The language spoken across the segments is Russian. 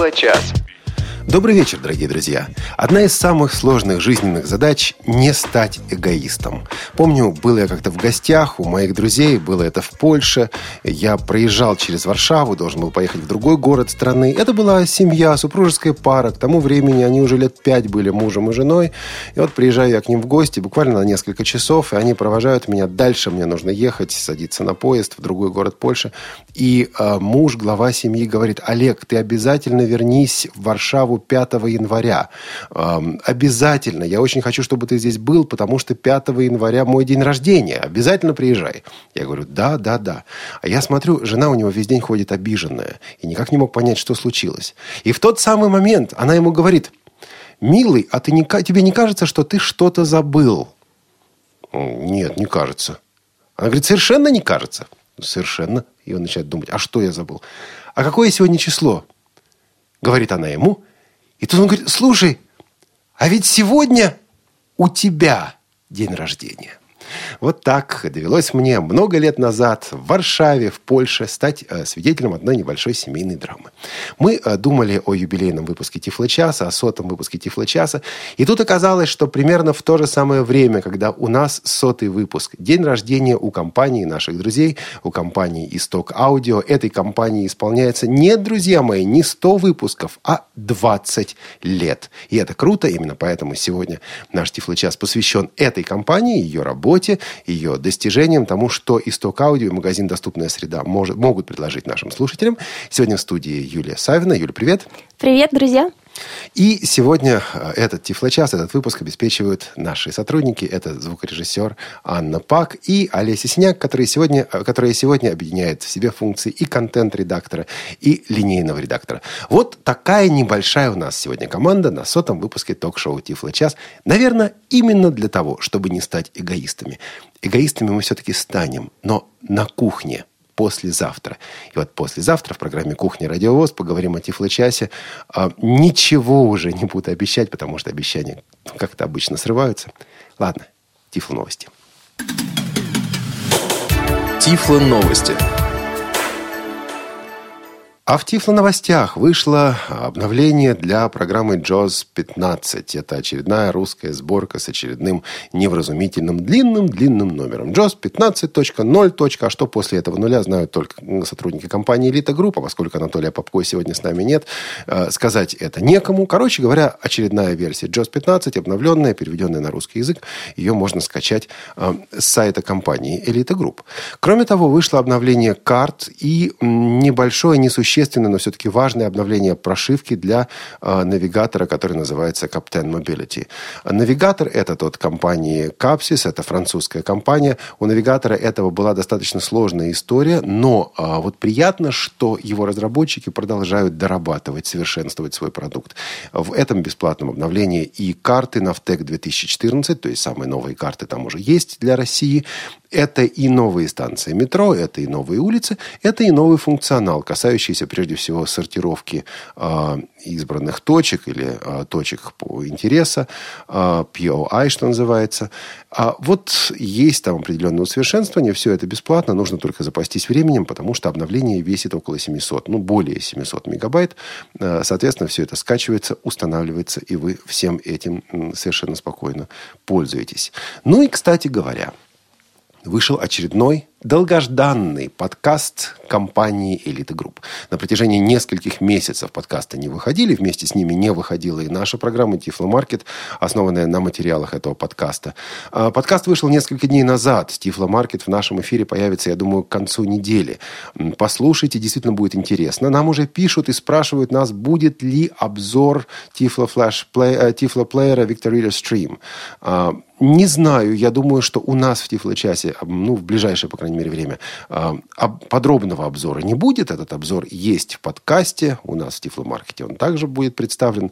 Тифло-час. Добрый вечер, дорогие друзья. Одна из самых сложных жизненных задач – не стать эгоистом. Помню, был я как-то в гостях у моих друзей, было это в Польше. Я проезжал через Варшаву, должен был поехать в другой город страны. Это была семья, супружеская пара. К тому времени они уже лет пять были мужем и женой. И вот приезжаю я к ним в гости буквально на несколько часов, и они провожают меня. Дальше мне нужно ехать, садиться на поезд в другой город Польши. И э, муж, глава семьи, говорит, Олег, ты обязательно вернись в Варшаву 5 января. Обязательно. Я очень хочу, чтобы ты здесь был, потому что 5 января мой день рождения. Обязательно приезжай. Я говорю, да, да, да. А я смотрю, жена у него весь день ходит обиженная. И никак не мог понять, что случилось. И в тот самый момент она ему говорит, милый, а ты не, тебе не кажется, что ты что-то забыл? Нет, не кажется. Она говорит, совершенно не кажется. Совершенно. И он начинает думать, а что я забыл? А какое сегодня число? Говорит она ему. И тут он говорит, слушай, а ведь сегодня у тебя день рождения. Вот так довелось мне много лет назад в Варшаве, в Польше, стать э, свидетелем одной небольшой семейной драмы. Мы э, думали о юбилейном выпуске Тифло-часа, о сотом выпуске Тифло-часа. И тут оказалось, что примерно в то же самое время, когда у нас сотый выпуск, день рождения у компании наших друзей, у компании Исток Аудио, этой компании исполняется не, друзья мои, не 100 выпусков, а 20 лет. И это круто, именно поэтому сегодня наш Тифло-час посвящен этой компании, ее работе, работе, ее достижениям, тому, что Исток Аудио и магазин «Доступная среда» может, могут предложить нашим слушателям. Сегодня в студии Юлия Савина. Юля, привет. Привет, друзья. И сегодня э, этот Тифлочас, этот выпуск обеспечивают наши сотрудники. Это звукорежиссер Анна Пак и Олеся Синяк, которые сегодня, э, которые сегодня объединяют в себе функции и контент-редактора, и линейного редактора. Вот такая небольшая у нас сегодня команда на сотом выпуске ток-шоу Тифлочас. Наверное, именно для того, чтобы не стать эгоистами. Эгоистами мы все-таки станем, но на кухне – послезавтра. И вот послезавтра в программе «Кухня Радиовоз» поговорим о Тифло-часе. А, ничего уже не буду обещать, потому что обещания как-то обычно срываются. Ладно, Тифло-новости. Тифло-новости. А в Тифло новостях вышло обновление для программы JAWS 15. Это очередная русская сборка с очередным невразумительным длинным-длинным номером. JAWS 15.0. А что после этого нуля, знают только сотрудники компании Elite Group, а поскольку Анатолия Попко сегодня с нами нет, э, сказать это некому. Короче говоря, очередная версия JAWS 15, обновленная, переведенная на русский язык. Ее можно скачать э, с сайта компании Elite Group. Кроме того, вышло обновление карт и небольшое несущественное существенное, но все-таки важное обновление прошивки для э, навигатора, который называется Captain Mobility. Навигатор этот от компании Capsys, это французская компания. У навигатора этого была достаточно сложная история, но э, вот приятно, что его разработчики продолжают дорабатывать, совершенствовать свой продукт. В этом бесплатном обновлении и карты Navtec 2014, то есть самые новые карты там уже есть для России, это и новые станции метро, это и новые улицы, это и новый функционал, касающийся прежде всего сортировки э, избранных точек или э, точек по интереса, э, POI, что называется. А вот есть там определенное усовершенствование, все это бесплатно, нужно только запастись временем, потому что обновление весит около 700, ну, более 700 мегабайт. Соответственно, все это скачивается, устанавливается, и вы всем этим совершенно спокойно пользуетесь. Ну и, кстати говоря, вышел очередной долгожданный подкаст компании «Элиты Групп». На протяжении нескольких месяцев подкасты не выходили. Вместе с ними не выходила и наша программа «Тифло Маркет», основанная на материалах этого подкаста. А, подкаст вышел несколько дней назад. «Тифло Маркет» в нашем эфире появится, я думаю, к концу недели. Послушайте, действительно будет интересно. Нам уже пишут и спрашивают нас, будет ли обзор Тифло Flash Play, э, Тифло Victor Reader Stream. Не знаю, я думаю, что у нас в Тифло-часе, ну, в ближайшее, по крайней мере, время, а, подробного обзора не будет. Этот обзор есть в подкасте у нас в Тифло-маркете. Он также будет представлен.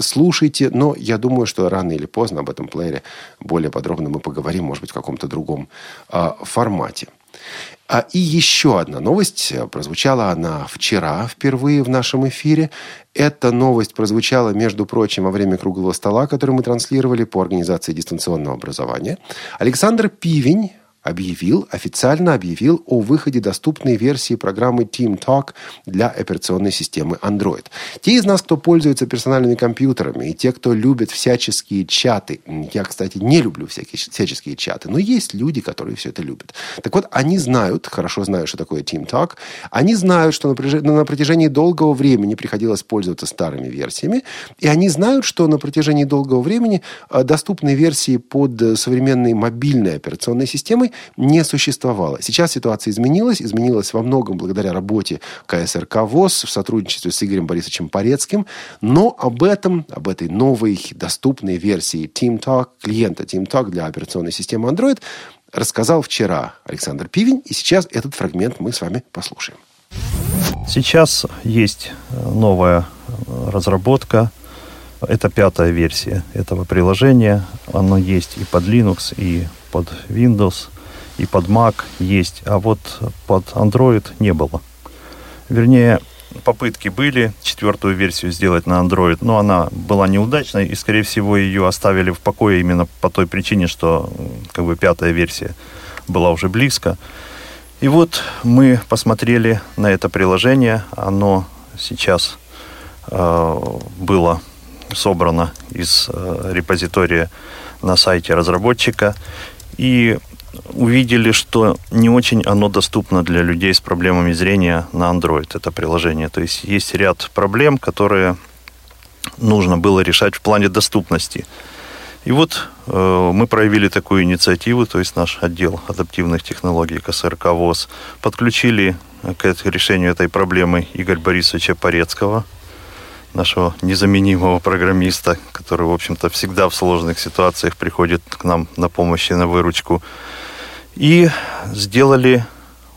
Слушайте, но я думаю, что рано или поздно об этом плеере более подробно мы поговорим, может быть, в каком-то другом а, формате. А, и еще одна новость. Прозвучала она вчера впервые в нашем эфире. Эта новость прозвучала, между прочим, во время круглого стола, который мы транслировали по организации дистанционного образования. Александр Пивень, объявил, официально объявил о выходе доступной версии программы Team Talk для операционной системы Android. Те из нас, кто пользуется персональными компьютерами, и те, кто любит всяческие чаты, я, кстати, не люблю всякие, всяческие чаты, но есть люди, которые все это любят. Так вот, они знают, хорошо знают, что такое Team Talk, они знают, что на протяжении долгого времени приходилось пользоваться старыми версиями, и они знают, что на протяжении долгого времени э, доступной версии под э, современной мобильной операционной системой не существовало. Сейчас ситуация изменилась, изменилась во многом благодаря работе КСРК ВОЗ в сотрудничестве с Игорем Борисовичем Порецким, но об этом, об этой новой доступной версии TeamTalk, клиента TeamTalk для операционной системы Android, рассказал вчера Александр Пивень, и сейчас этот фрагмент мы с вами послушаем. Сейчас есть новая разработка. Это пятая версия этого приложения. Оно есть и под Linux, и под Windows, и под Mac есть, а вот под Android не было. Вернее, попытки были четвертую версию сделать на Android, но она была неудачной, и, скорее всего, ее оставили в покое именно по той причине, что как бы пятая версия была уже близко. И вот мы посмотрели на это приложение. Оно сейчас э, было собрано из э, репозитория на сайте разработчика. И увидели, что не очень оно доступно для людей с проблемами зрения на Android, это приложение. То есть есть ряд проблем, которые нужно было решать в плане доступности. И вот э, мы проявили такую инициативу, то есть наш отдел адаптивных технологий КСРК ВОЗ подключили к решению этой проблемы Игорь Борисовича Порецкого, нашего незаменимого программиста, который, в общем-то, всегда в сложных ситуациях приходит к нам на помощь и на выручку. И сделали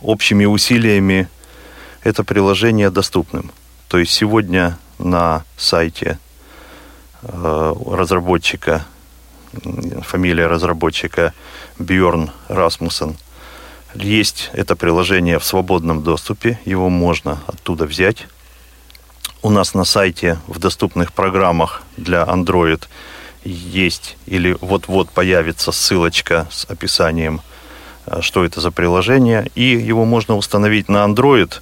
общими усилиями это приложение доступным. То есть сегодня на сайте э, разработчика фамилия разработчика Бjörn Расмуссен. Есть это приложение в свободном доступе, его можно оттуда взять. У нас на сайте в доступных программах для Android есть или вот-вот появится ссылочка с описанием, э, что это за приложение, и его можно установить на Android.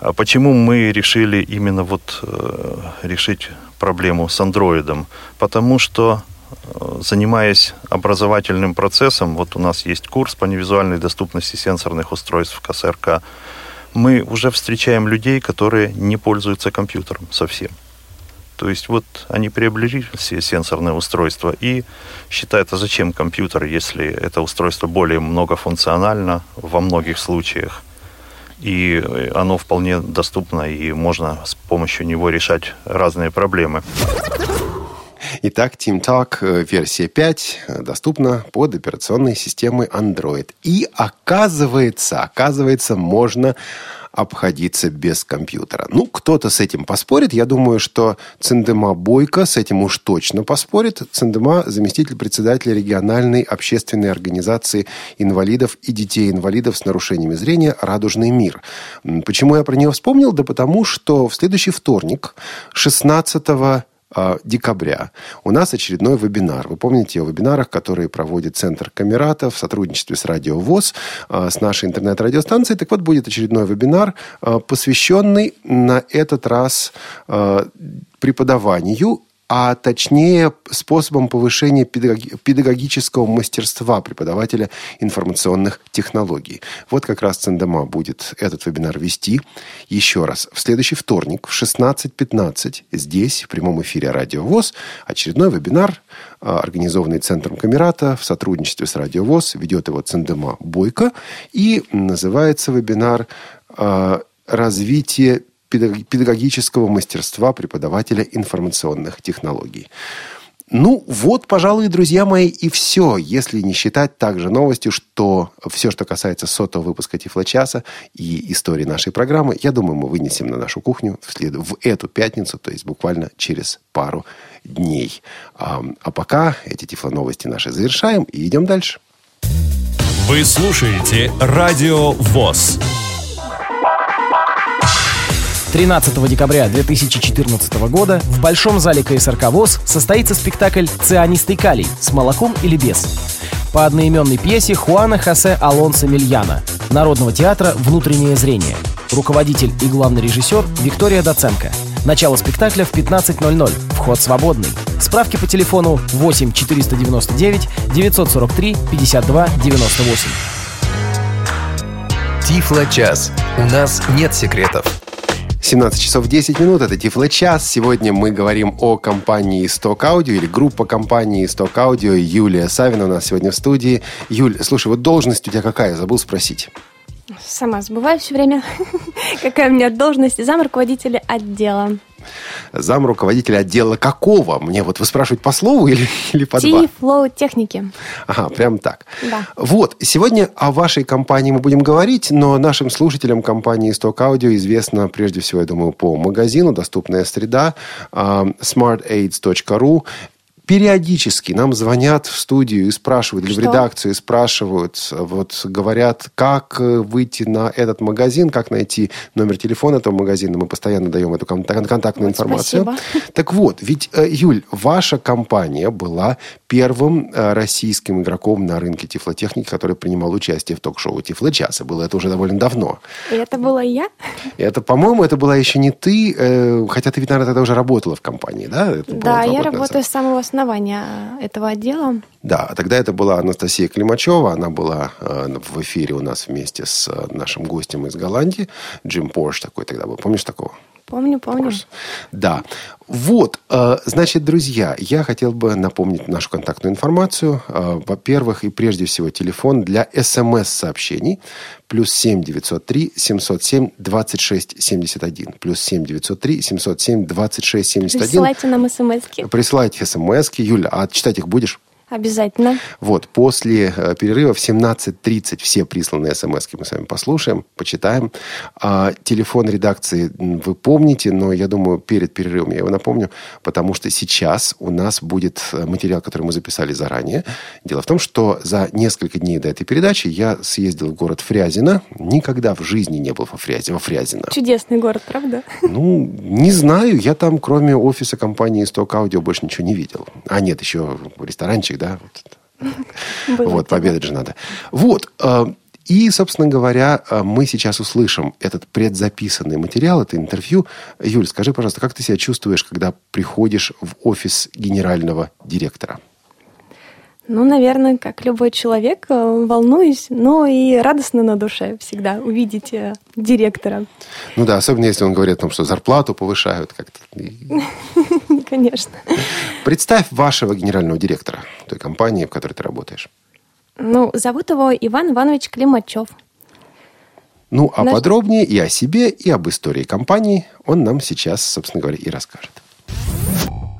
А почему мы решили именно вот э, решить проблему с андроидом? Потому что занимаясь образовательным процессом, вот у нас есть курс по невизуальной доступности сенсорных устройств КСРК, мы уже встречаем людей, которые не пользуются компьютером совсем. То есть вот они приобрели все сенсорные устройства и считают, а зачем компьютер, если это устройство более многофункционально во многих случаях. И оно вполне доступно, и можно с помощью него решать разные проблемы. Итак, TeamTalk э, версия 5 э, доступна под операционной системой Android. И оказывается, оказывается, можно обходиться без компьютера. Ну, кто-то с этим поспорит. Я думаю, что Циндема Бойко с этим уж точно поспорит. Циндема – заместитель председателя региональной общественной организации инвалидов и детей инвалидов с нарушениями зрения «Радужный мир». Почему я про нее вспомнил? Да потому что в следующий вторник, 16 а, декабря у нас очередной вебинар. Вы помните о вебинарах, которые проводит Центр Камерата в сотрудничестве с Радио ВОЗ, а, с нашей интернет-радиостанцией. Так вот, будет очередной вебинар, а, посвященный на этот раз преподаванию а точнее способом повышения педагогического мастерства преподавателя информационных технологий. Вот как раз Цендема будет этот вебинар вести. Еще раз, в следующий вторник в 16.15 здесь, в прямом эфире Радио ВОЗ, очередной вебинар, а, организованный Центром Камерата в сотрудничестве с Радио ВОЗ. Ведет его Цендема Бойко. И называется вебинар а, «Развитие педагогического мастерства преподавателя информационных технологий. Ну, вот, пожалуй, друзья мои, и все, если не считать также новостью, что все, что касается сотого выпуска Тифлочаса и истории нашей программы, я думаю, мы вынесем на нашу кухню в, след... в эту пятницу, то есть буквально через пару дней. А, а пока эти Тифло-новости наши завершаем и идем дальше. Вы слушаете Радио ВОЗ. 13 декабря 2014 года в Большом зале КСРК ВОЗ состоится спектакль «Цианистый калий» с молоком или без. по одноименной пьесе Хуана Хосе Алонсо Мильяна, Народного театра «Внутреннее зрение». Руководитель и главный режиссер Виктория Доценко. Начало спектакля в 15.00. Вход свободный. Справки по телефону 8 499 943 52 98. Тифло-час. У нас нет секретов. 17 часов 10 минут, это Тифло час. Сегодня мы говорим о компании Stock Audio или группа компании Stock Audio. Юлия Савина у нас сегодня в студии. Юль, слушай, вот должность у тебя какая? Забыл спросить. Сама забываю все время, какая у меня должность. Зам руководителя отдела. Зам руководителя отдела какого? Мне вот вы спрашиваете по слову или, или по два? T-Flow техники. Ага, прям так. Да. Вот, сегодня о вашей компании мы будем говорить, но нашим слушателям компании Stock Audio известно прежде всего, я думаю, по магазину «Доступная среда» а, smartaids.ru. Периодически нам звонят в студию и спрашивают, или в редакцию и спрашивают, вот говорят, как э, выйти на этот магазин, как найти номер телефона этого магазина. Мы постоянно даем эту кон- контактную Вот, информацию. спасибо. Так вот, ведь, э, Юль, ваша компания была первым э, российским игроком на рынке тифлотехники, который принимал участие в ток-шоу «Тифло-час». И было это уже довольно давно. И это была я. Это, по-моему, это была еще не ты, хотя ты ведь, наверное, тогда уже работала в компании, да? Это Да, я работаю назад. с самого основания этого отдела. Да, а тогда это была Анастасия Климачева. Она была э, в эфире у нас вместе с э, нашим гостем из Голландии. Джим Порш такой тогда был. Помнишь такого? Помню, помню. Да. Вот, э, значит, друзья, я хотел бы напомнить нашу контактную информацию. Э, Во-первых, и прежде всего, телефон для СМС-сообщений. Плюс 7 903 707 26 71. Плюс 7 903 707 26 71. Присылайте нам смс Присылайте смс Юля, а читать их будешь? Обязательно. Вот, после э, перерыва в 17.30 все присланные смс мы с вами послушаем, почитаем. А, телефон редакции вы помните, но я думаю, перед перерывом я его напомню, потому что сейчас у нас будет э, материал, который мы записали заранее. Дело в том, что за несколько дней до этой передачи я съездил в город Фрязино. Никогда в жизни не был во, Фрязи, во Фрязино. Чудесный город, правда? Ну, не знаю. Я там, кроме офиса компании Stock Audio, больше ничего не видел. А нет, еще ресторанчик, да? Вот. Пообедать же надо. Вот. э, И, собственно говоря, э, мы сейчас услышим этот предзаписанный материал, это интервью. Юль, скажи, пожалуйста, как ты себя чувствуешь, когда приходишь в офис генерального директора? Ну, наверное, как любой человек, э, волнуюсь, но и радостно на душе всегда увидеть директора. Ну да, особенно если он говорит о том, что зарплату повышают как-то. Конечно. Представь вашего генерального директора той компании, в которой ты работаешь. Ну, зовут его Иван Иванович Климачев. Ну, а Наш- подробнее и о себе, и об истории компании он нам сейчас, собственно говоря, и расскажет.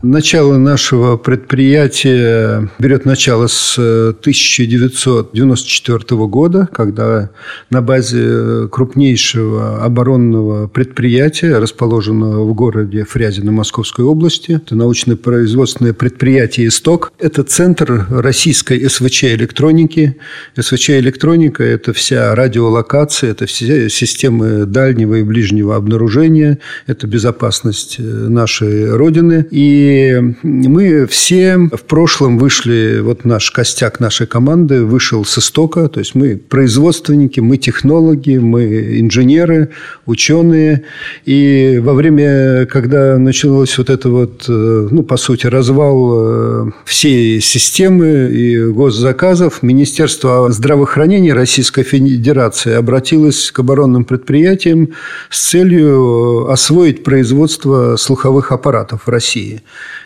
Начало нашего предприятия берет начало с э, 1994 года, когда на базе крупнейшего оборонного предприятия, расположенного в городе Фрязино Московской области, это научно-производственное предприятие «Исток», это центр российской СВЧ-электроники. СВЧ-электроника – это вся радиолокация, это все системы дальнего и ближнего обнаружения, это безопасность э, нашей Родины. И мы все в прошлом вышли, вот наш костяк нашей команды вышел с истока, то есть мы производственники, мы технологи, мы инженеры, ученые. И во время, когда началось вот это вот, э, ну, по сути, развал э, всей системы и госзаказов, Министерство здравоохранения Российской Федерации обратилось к оборонным предприятиям с целью освоить производство слуховых аппаратов в России.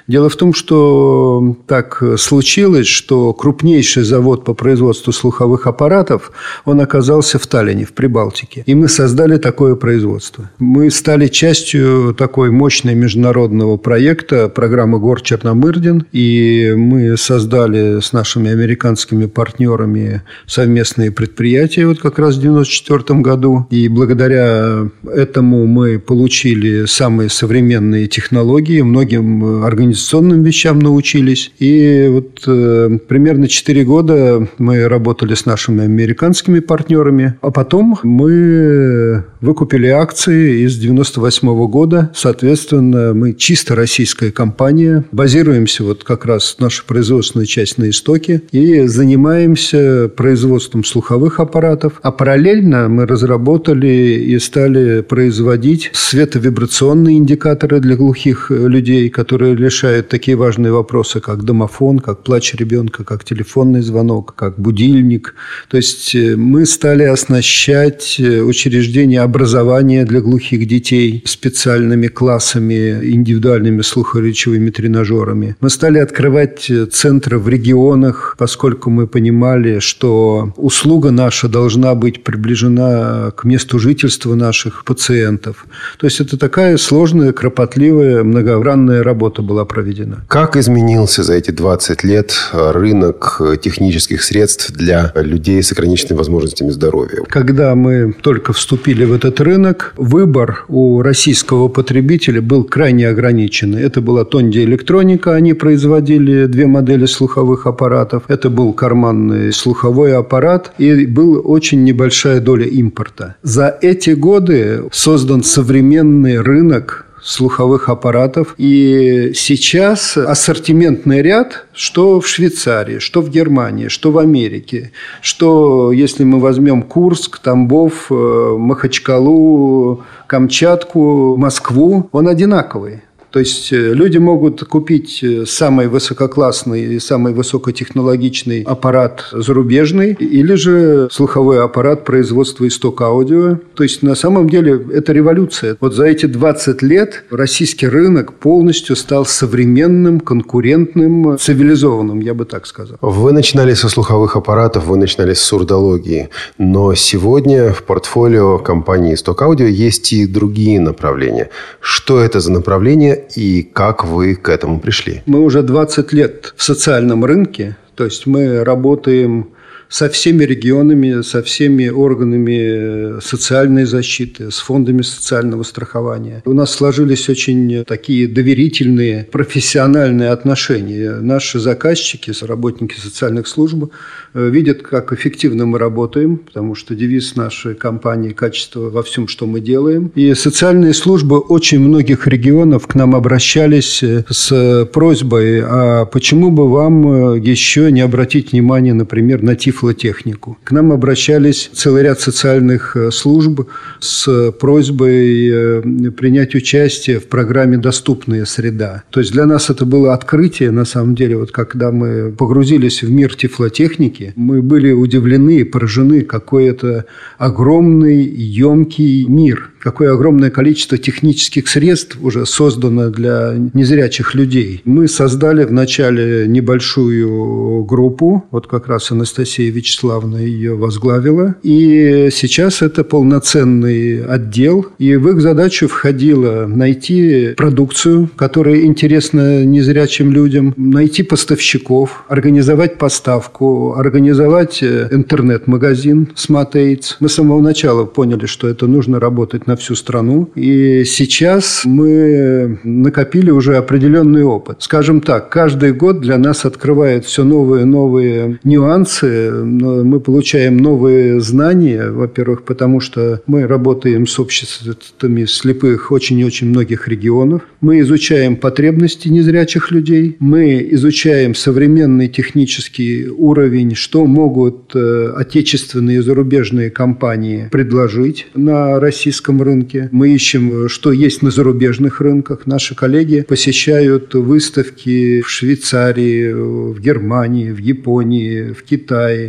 Дело в том, что так случилось, что крупнейший завод по производству слуховых аппаратов, он оказался в Таллине, в Прибалтике. И мы создали такое производство. Мы стали частью такой мощной международного проекта, программы «Гор Черномырдин». И мы создали с нашими американскими партнерами совместные предприятия вот как раз в 1994 году. И благодаря этому мы получили самые современные технологии. Многим организациям организационным вещам научились. И вот э, примерно 4 года мы работали с нашими американскими партнерами, а потом мы выкупили акции из 98 -го года. Соответственно, мы чисто российская компания. Базируемся вот как раз наша производственная часть на истоке и занимаемся производством слуховых аппаратов. А параллельно мы разработали и стали производить световибрационные индикаторы для глухих людей, которые решают такие важные вопросы, как домофон, как плач ребенка, как телефонный звонок, как будильник. То есть э, мы стали оснащать э, учреждения образования для глухих детей специальными классами, индивидуальными слухоречевыми тренажерами. Мы стали открывать э, центры в регионах, поскольку мы понимали, что услуга наша должна быть приближена к месту жительства наших пациентов. То есть это такая сложная, кропотливая, многогранная работа была проведена. Как изменился за эти 20 лет рынок технических средств для людей с ограниченными возможностями здоровья? Когда мы только вступили в этот рынок, выбор у российского потребителя был крайне ограниченный. Это была Тонди Электроника, они производили две модели слуховых аппаратов. Это был карманный слуховой аппарат и был очень небольшая доля импорта. За эти годы создан современный рынок слуховых аппаратов. И сейчас ассортиментный ряд, что в Швейцарии, что в Германии, что в Америке, что, если мы возьмем Курск, Тамбов, э, Махачкалу, Камчатку, Москву, он одинаковый. То есть э, люди могут купить э, самый высококлассный и самый высокотехнологичный аппарат зарубежный или же слуховой аппарат производства исток аудио. То есть на самом деле это революция. Вот за эти 20 лет российский рынок полностью стал современным, конкурентным, цивилизованным, я бы так сказал. Вы начинали со слуховых аппаратов, вы начинали с сурдологии, но сегодня в портфолио компании Stock Audio есть и другие направления. Что это за направления и как вы к этому пришли? Мы уже 20 лет в социальном рынке, то есть мы работаем со всеми регионами, со всеми органами социальной защиты, с фондами социального страхования. У нас сложились очень такие доверительные, профессиональные отношения. Наши заказчики, работники социальных служб э, видят, как эффективно мы работаем, потому что девиз нашей компании – качество во всем, что мы делаем. И социальные службы очень многих регионов к нам обращались э, с просьбой, а почему бы вам э, еще не обратить внимание, например, на тиф тифлотехнику. К нам обращались целый ряд социальных э, служб с просьбой э, принять участие в программе «Доступная среда». То есть для нас это было открытие, на самом деле, вот когда мы погрузились в мир тифлотехники, мы были удивлены и поражены, какой это огромный, емкий мир – какое огромное количество технических средств уже создано для незрячих людей. Мы создали вначале небольшую группу, вот как раз Анастасия Вячеславовна ее возглавила, и сейчас это полноценный отдел, и в их задачу входило найти продукцию, которая интересна незрячим людям, найти поставщиков, организовать поставку, организовать э, интернет-магазин SmartAids. Мы с самого начала поняли, что это нужно работать на всю страну. И сейчас мы накопили уже определенный опыт. Скажем так, каждый год для нас открывает все новые и новые нюансы. Мы получаем новые знания, во-первых, потому что мы работаем с обществами слепых очень-очень многих регионов. Мы изучаем потребности незрячих людей. Мы изучаем современный технический уровень, что могут э, отечественные и зарубежные компании предложить на российском рынке. Мы ищем, что есть на зарубежных рынках. Наши коллеги посещают выставки в Швейцарии, в Германии, в Японии, в Китае.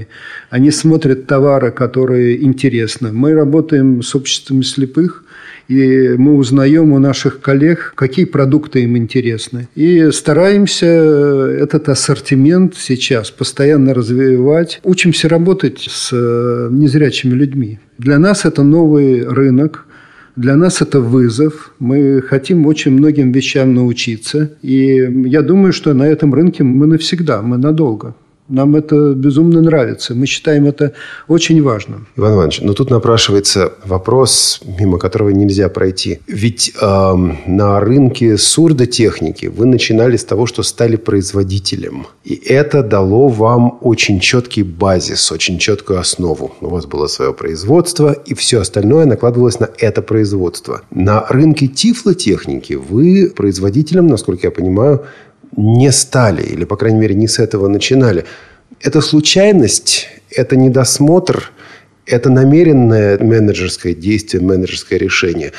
Они смотрят товары, которые интересны. Мы работаем с обществами слепых, и мы узнаем у наших коллег, какие продукты им интересны. И стараемся этот ассортимент сейчас постоянно развивать. Учимся работать с незрячими людьми. Для нас это новый рынок, для нас это вызов. Мы хотим очень многим вещам научиться. И я думаю, что на этом рынке мы навсегда, мы надолго. Нам это безумно нравится. Мы считаем это очень важным. Иван Иванович, но тут напрашивается вопрос, мимо которого нельзя пройти. Ведь э, на рынке сурдотехники вы начинали с того, что стали производителем. И это дало вам очень четкий базис, очень четкую основу. У вас было свое производство, и все остальное накладывалось на это производство. На рынке тифлотехники вы производителем, насколько я понимаю, не стали, или, по крайней мере, не с этого начинали. Это случайность, это недосмотр, это намеренное менеджерское действие, менеджерское решение.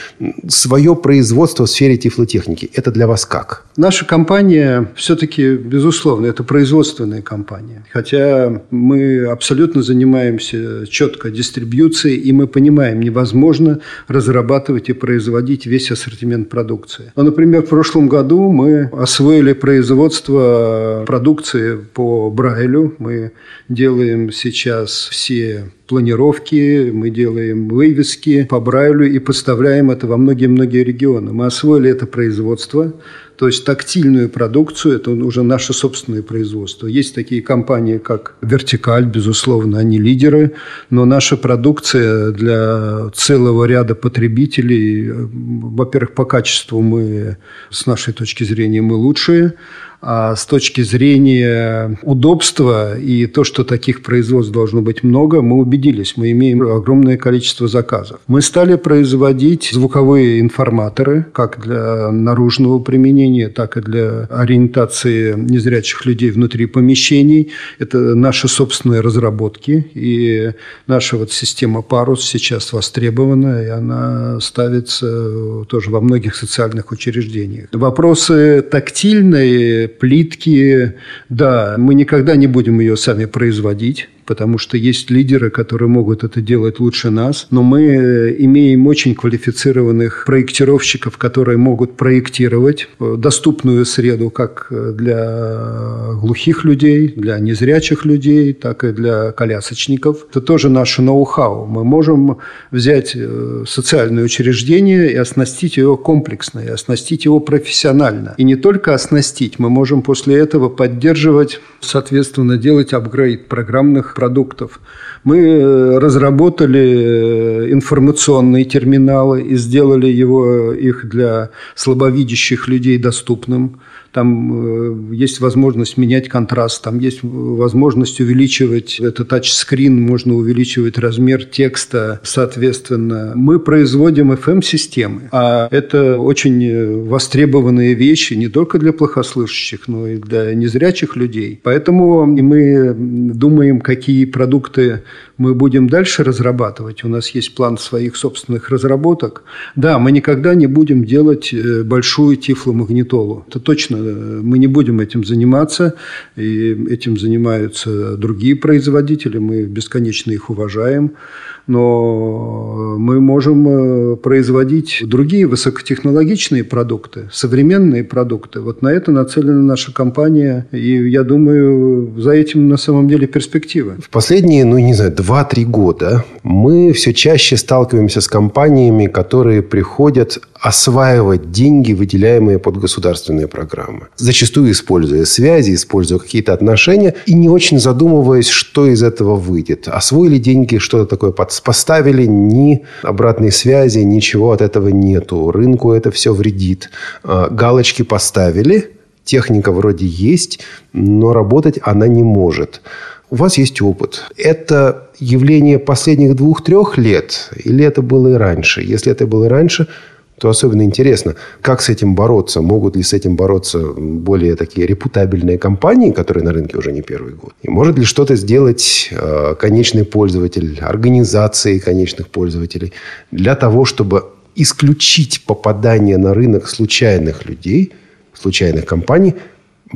Свое производство в сфере тифлотехники – это для вас как? Наша компания все-таки, безусловно, это производственная компания. Хотя мы абсолютно занимаемся четко дистрибьюцией, и мы понимаем, невозможно разрабатывать и производить весь ассортимент продукции. Но, например, в прошлом году мы освоили производство продукции по Брайлю. Мы делаем сейчас все планировки, мы делаем вывески по Брайлю и поставляем это во многие-многие регионы. Мы освоили это производство, то есть тактильную продукцию, это уже наше собственное производство. Есть такие компании, как Вертикаль, безусловно, они лидеры, но наша продукция для целого ряда потребителей, во-первых, по качеству мы, с нашей точки зрения, мы лучшие, а с точки зрения удобства и то, что таких производств должно быть много, мы убедились. Мы имеем огромное количество заказов. Мы стали производить звуковые информаторы, как для наружного применения, так и для ориентации незрячих людей внутри помещений. Это наши собственные разработки. И наша вот система Парус сейчас востребована, и она ставится тоже во многих социальных учреждениях. Вопросы тактильные плитки, да, мы никогда не будем ее сами производить потому что есть лидеры, которые могут это делать лучше нас, но мы э, имеем очень квалифицированных проектировщиков, которые могут проектировать э, доступную среду как э, для глухих людей, для незрячих людей, так и для колясочников. Это тоже наше ноу-хау. Мы можем взять социальное учреждение и оснастить его комплексно, и оснастить его профессионально. И не только оснастить, мы можем после этого поддерживать, соответственно, делать апгрейд программных продуктов. Мы э, разработали э, информационные терминалы и сделали его, их для слабовидящих людей доступным. Там э, есть возможность менять контраст, там есть возможность увеличивать это тачскрин, можно увеличивать размер текста, соответственно. Мы производим FM-системы, а это очень востребованные вещи не только для плохослышащих, но и для незрячих людей. Поэтому мы думаем, какие продукты мы будем дальше разрабатывать. У нас есть план своих собственных разработок. Да, мы никогда не будем делать э, большую тифломагнитолу. Это точно. Э, мы не будем этим заниматься. И этим занимаются другие производители. Мы бесконечно их уважаем но мы можем э, производить другие высокотехнологичные продукты, современные продукты. Вот на это нацелена наша компания, и я думаю, за этим на самом деле перспективы. В последние, ну не знаю, 2-3 года мы все чаще сталкиваемся с компаниями, которые приходят осваивать деньги, выделяемые под государственные программы. Зачастую используя связи, используя какие-то отношения и не очень задумываясь, что из этого выйдет. Освоили деньги, что-то такое поставили, ни обратной связи, ничего от этого нету. Рынку это все вредит. А, галочки поставили, техника вроде есть, но работать она не может. У вас есть опыт. Это явление последних двух-трех лет или это было и раньше? Если это было и раньше, то особенно интересно, как с этим бороться. Могут ли с этим бороться более такие репутабельные компании, которые на рынке уже не первый год? И может ли что-то сделать э, конечный пользователь, организации конечных пользователей для того, чтобы исключить попадание на рынок случайных людей, случайных компаний,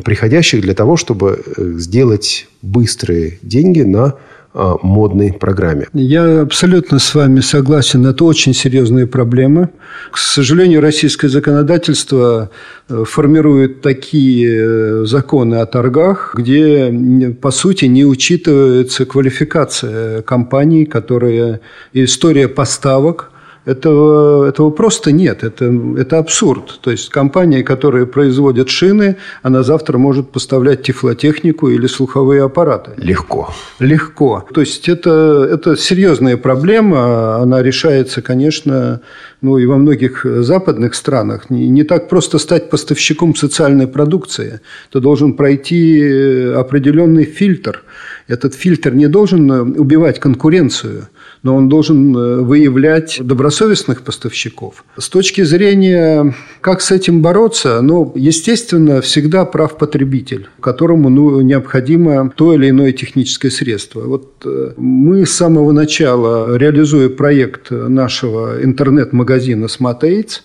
приходящих для того, чтобы э, сделать быстрые деньги на модной программе. Я абсолютно с вами согласен. Это очень серьезная проблема. К сожалению, российское законодательство э, формирует такие э, законы о торгах, где, по сути, не учитывается квалификация компаний, которые история поставок – Этого, этого просто нет. Это, это абсурд. То есть компания, которая производит шины, она завтра может поставлять тифлотехнику или слуховые аппараты. Легко. Легко. То есть это, это серьезная проблема. Она решается, конечно, ну и во многих западных странах. Не, не так просто стать поставщиком социальной продукции. Ты должен пройти определенный фильтр. Этот фильтр не должен убивать конкуренцию но он должен э, выявлять добросовестных поставщиков. С точки зрения, как с этим бороться, ну, естественно, всегда прав потребитель, которому ну, необходимо то или иное техническое средство. Вот э, мы с самого начала, реализуя проект нашего интернет-магазина Smart Aids,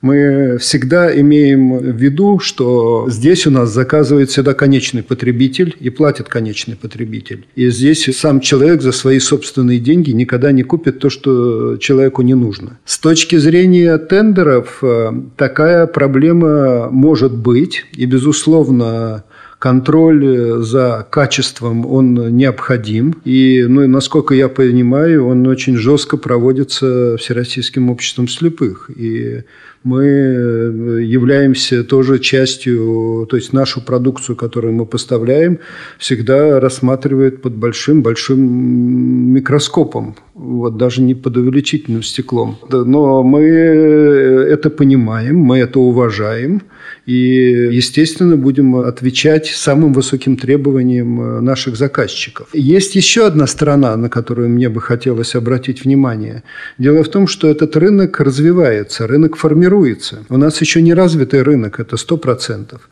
мы всегда имеем в виду, что здесь у нас заказывает всегда конечный потребитель и платит конечный потребитель. И здесь сам человек за свои собственные деньги никогда не купит то, что человеку не нужно. С точки зрения тендеров э, такая проблема может быть. И, безусловно, контроль э, за качеством, он необходим. И, ну, насколько я понимаю, он очень жестко проводится Всероссийским обществом слепых. И мы э, являемся тоже частью, то есть нашу продукцию, которую мы поставляем, всегда рассматривают под большим-большим микроскопом, вот даже не под увеличительным стеклом. Но мы э, это понимаем, мы это уважаем, и, естественно, будем отвечать самым высоким требованиям э, наших заказчиков. Есть еще одна сторона, на которую мне бы хотелось обратить внимание. Дело в том, что этот рынок развивается, рынок формируется. У нас еще не развитый рынок, это сто процентов.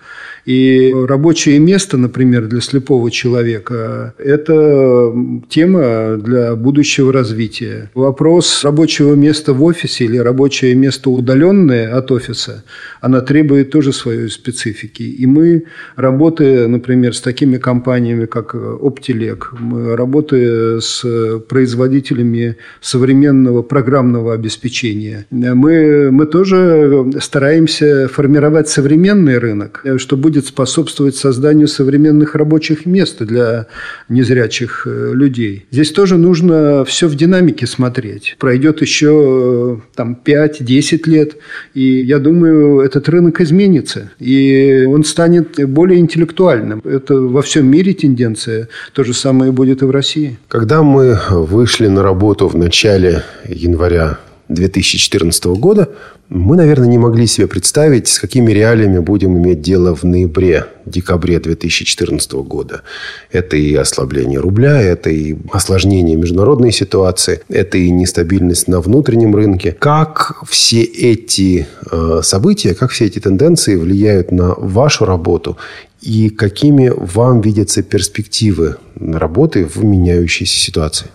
И рабочее место, например, для слепого человека – это тема для будущего развития. Вопрос рабочего места в офисе или рабочее место удаленное от офиса, она требует тоже своей специфики. И мы, работая, например, с такими компаниями, как Optilec, мы, работая с производителями современного программного обеспечения, мы, мы тоже стараемся формировать современный рынок, что будет способствовать созданию современных рабочих мест для незрячих э, людей. Здесь тоже нужно все в динамике смотреть. Пройдет еще э, там 5-10 лет, и я думаю, этот рынок изменится, и он станет более интеллектуальным. Это во всем мире тенденция. То же самое будет и в России. Когда мы вышли на работу в начале января 2014 года, мы, наверное, не могли себе представить, с какими реалиями будем иметь дело в ноябре, декабре 2014 года. Это и ослабление рубля, это и осложнение международной ситуации, это и нестабильность на внутреннем рынке. Как все эти э, события, как все эти тенденции влияют на вашу работу и какими вам видятся перспективы работы в меняющейся ситуации?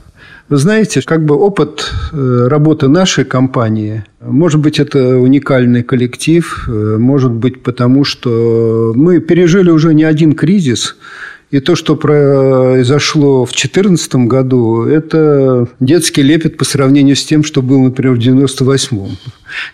Вы знаете, как бы опыт э, работы нашей компании, может быть, это уникальный коллектив, э, может быть, потому что мы пережили уже не один кризис, и то, что произошло в 2014 году, это детский лепет по сравнению с тем, что было, например, в 1998.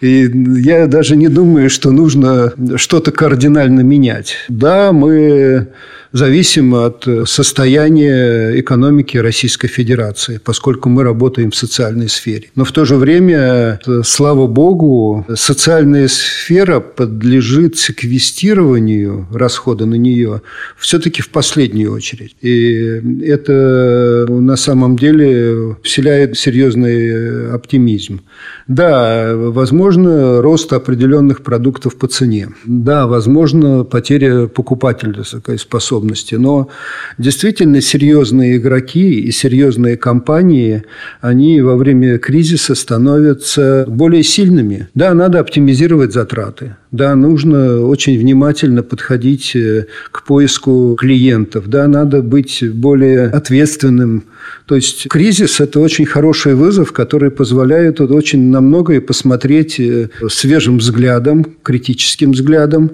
И я даже не думаю, что нужно что-то кардинально менять. Да, мы зависим от состояния экономики Российской Федерации, поскольку мы работаем в социальной сфере. Но в то же время, слава богу, социальная сфера подлежит секвестированию расхода на нее все-таки в последнюю очередь. И это на самом деле вселяет серьезный оптимизм. Да, возможно, рост определенных продуктов по цене. Да, возможно, потеря покупательской способности. Но действительно серьезные игроки и серьезные компании, они во время кризиса становятся более сильными. Да, надо оптимизировать затраты. Да, нужно очень внимательно подходить э, к поиску клиентов. Да, надо быть более ответственным то есть кризис – это очень хороший вызов, который позволяет очень на многое посмотреть э, свежим взглядом, критическим взглядом.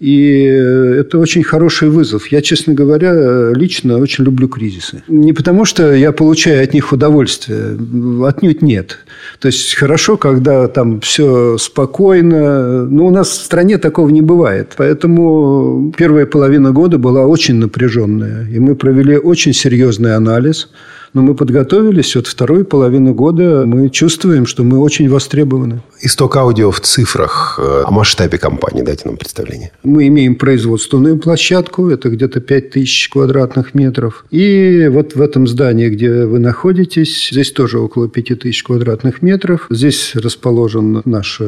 И э, это очень хороший вызов. Я, честно говоря, лично очень люблю кризисы. Не потому, что я получаю от них удовольствие. Отнюдь нет. То есть, хорошо, когда там все спокойно. Но у нас в стране такого не бывает. Поэтому первая половина года была очень напряженная. И мы провели очень серьезный анализ – Но мы подготовились. Вот вторую половину года мы чувствуем, что мы очень востребованы. Исток аудио в цифрах э, о масштабе компании. Дайте нам представление. Мы имеем производственную площадку. Это где-то 5000 квадратных метров. И вот в этом здании, где вы находитесь, здесь тоже около 5000 квадратных метров. Здесь расположен наш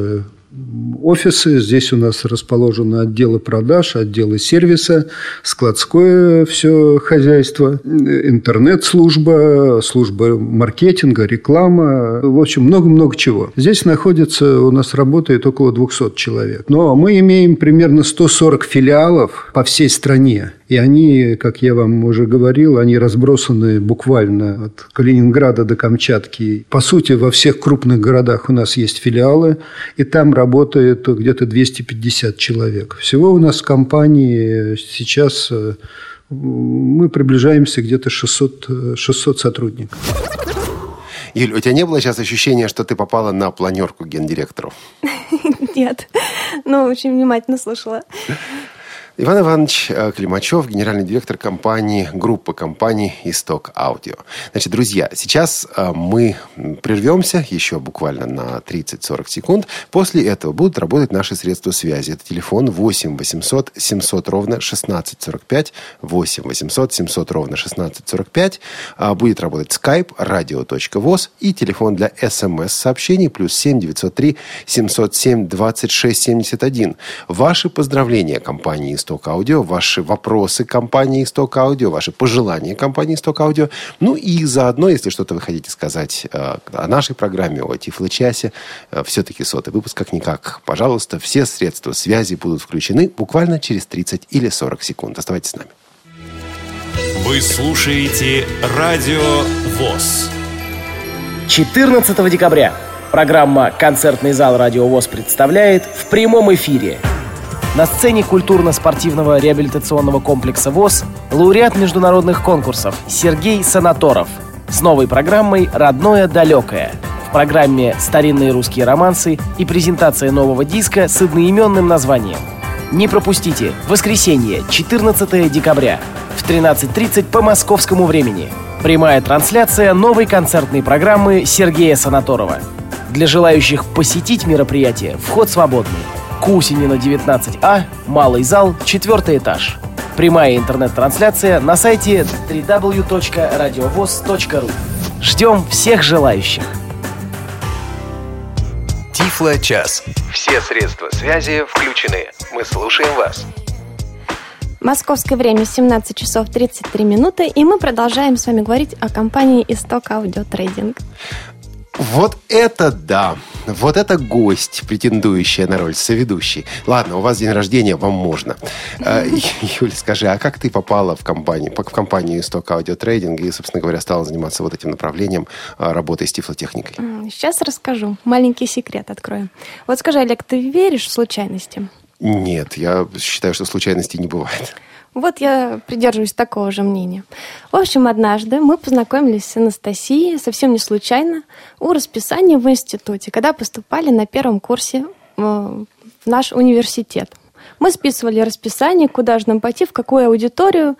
офисы. Здесь у нас расположены отделы продаж, отделы сервиса, складское все хозяйство, интернет-служба, служба маркетинга, реклама. В общем, много-много чего. Здесь находится, у нас работает около 200 человек. Но мы имеем примерно 140 филиалов по всей стране. И они, как я вам уже говорил, они разбросаны буквально от Калининграда до Камчатки. По сути, во всех крупных городах у нас есть филиалы, и там работает где-то 250 человек. Всего у нас в компании сейчас э, мы приближаемся где-то 600, 600 сотрудников. Юль, у тебя не было сейчас ощущения, что ты попала на планерку гендиректоров? Нет. Ну, очень внимательно слушала. Иван Иванович э, Климачев, генеральный директор компании, группы компаний «Исток Аудио». Значит, друзья, сейчас э, мы прервемся еще буквально на 30-40 секунд. После этого будут работать наши средства связи. Это телефон 8 800 700 ровно 1645, 8 800 700 ровно 1645. А, будет работать skype, radio.voz и телефон для смс-сообщений плюс 7 903 707 26 71. Ваши поздравления компании «Исток Исток Аудио, ваши вопросы компании Исток Аудио, ваши пожелания компании Исток Аудио. Ну и заодно, если что-то вы хотите сказать э, о нашей программе, о Тифло-часе, э, все-таки сотый выпуск как-никак, пожалуйста, все средства связи будут включены буквально через 30 или 40 секунд. Оставайтесь с нами. Вы слушаете Радио ВОЗ. 14 декабря программа «Концертный зал Радио ВОЗ» представляет в прямом эфире – на сцене культурно-спортивного реабилитационного комплекса ВОЗ лауреат международных конкурсов Сергей Санаторов с новой программой «Родное далекое». В программе «Старинные русские романсы» и презентация нового диска с одноименным названием. Не пропустите, воскресенье, 14 декабря, в 13.30 по московскому времени. Прямая трансляция новой концертной программы Сергея Санаторова. Для желающих посетить мероприятие вход свободный. Кусинина 19А, малый зал, четвертый этаж. Прямая интернет-трансляция на сайте www.radiovoz.ru. Ждем всех желающих. Тифло час. Все средства связи включены. Мы слушаем вас. Московское время 17 часов 33 минуты, и мы продолжаем с вами говорить о компании Исток Аудио Трейдинг. Вот это да! Вот это гость, претендующая на роль соведущей. Ладно, у вас день рождения, вам можно. Э, Юля, скажи, а как ты попала в компанию, в компанию Исток Аудиотрейдинг и, собственно говоря, стала заниматься вот этим направлением а, работы с тифлотехникой? Сейчас расскажу. Маленький секрет открою. Вот скажи, Олег, ты веришь в случайности? Нет, я считаю, что случайностей не бывает. Вот я придерживаюсь такого же мнения. В общем, однажды мы познакомились с Анастасией совсем не случайно у расписания в институте, когда поступали на первом курсе э, в наш университет. Мы списывали расписание, куда же нам пойти, в какую аудиторию,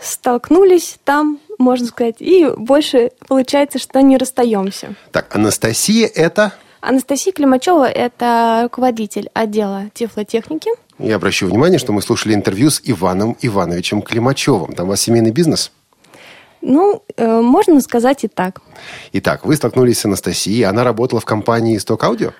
столкнулись там, можно сказать, и больше получается, что не расстаемся. Так, Анастасия это? Анастасия Климачева – это руководитель отдела тифлотехники – я обращу внимание, что мы слушали интервью с Иваном Ивановичем Климачевым. Там у вас семейный бизнес? Ну, э, можно сказать и так. Итак, вы столкнулись с Анастасией. Она работала в компании «Исток Аудио»?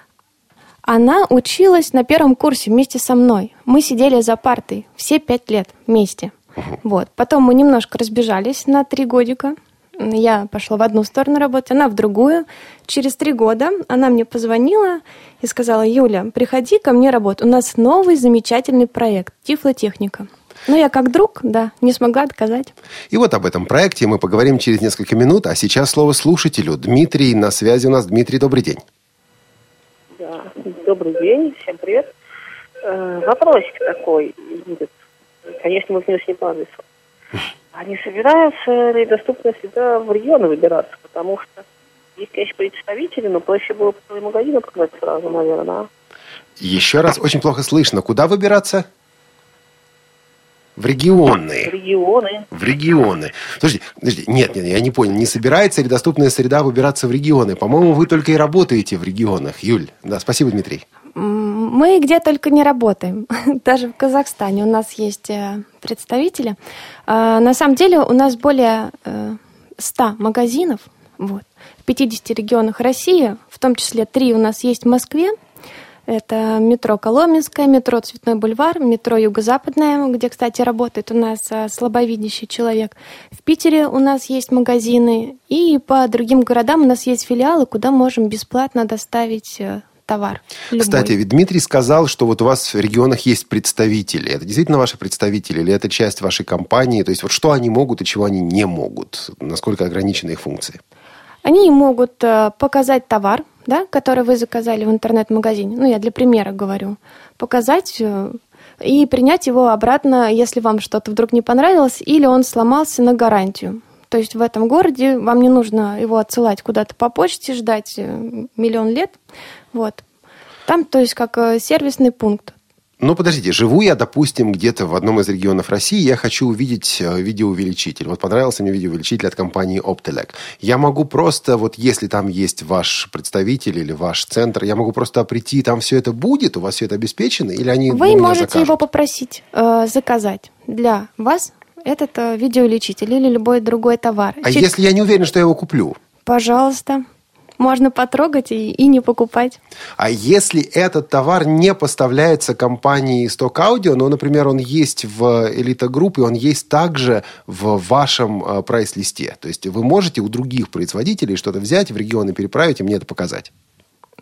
Она училась на первом курсе вместе со мной. Мы сидели за партой все пять лет вместе. Угу. Вот. Потом мы немножко разбежались на три годика. Я пошла в одну сторону работать, она в другую. Через три года она мне позвонила и сказала, Юля, приходи ко мне работать. У нас новый замечательный проект «Тифлотехника». Ну, я как друг, да, не смогла отказать. И вот об этом проекте мы поговорим через несколько минут. А сейчас слово слушателю. Дмитрий на связи у нас. Дмитрий, добрый день. Да, добрый день, всем привет. Э, вопросик такой будет. Конечно, мы внешний по адресу. Они собираются ли доступно всегда в регионы выбираться, потому что есть, конечно, представители, но проще было по магазину показать сразу, наверное. Еще раз, очень плохо слышно. Куда выбираться? В регионы. В регионы. В регионы. Слушайте, подождите, нет, нет, я не понял. Не собирается ли доступная среда выбираться в регионы? По-моему, вы только и работаете в регионах. Юль, да, спасибо, Дмитрий. Мы где только не работаем. Даже в Казахстане у нас есть э, представители. А, На самом деле у нас более э, 100 магазинов вот, в 50 регионах России, в том числе три у нас есть в Москве. Это метро Коломенское, метро Цветной бульвар, метро Юго-Западное, где, кстати, работает у нас э, слабовидящий человек. В Питере у нас есть магазины, и по другим городам у нас есть филиалы, куда можем бесплатно доставить э, товар. любой. Кстати, ведь Дмитрий сказал, что вот у вас в регионах есть представители. Это действительно ваши представители или это часть вашей компании? То есть вот что они могут и чего они не могут? Насколько ограничены их функции? Они могут э, показать товар, да, который вы заказали в интернет-магазине. Ну, я для примера говорю. Показать э, и принять его обратно, если вам что-то вдруг не понравилось, или он сломался на гарантию. То есть в этом городе вам не нужно его отсылать куда-то по почте, ждать э, миллион лет. Вот. Там, то есть, как э, сервисный пункт. Ну, подождите, живу я, допустим, где-то в одном из регионов России, я хочу увидеть э, видеоувеличитель. Вот понравился мне видеоувеличитель от компании Optelec. Я могу просто, вот если там есть ваш представитель или ваш центр, я могу просто прийти, там все это будет, у вас все это обеспечено, или они Вы можете закажут? его попросить э, заказать для вас этот э, видеоувеличитель или любой другой товар. А Через- если я не уверен, что я его куплю? Пожалуйста. Можно потрогать и, и не покупать. А если этот товар не поставляется компанией Stock Audio, но, например, он есть в Elite Group, и он есть также в вашем э, прайс-листе. То есть вы можете у других производителей что-то взять, в регион и переправить, и мне это показать.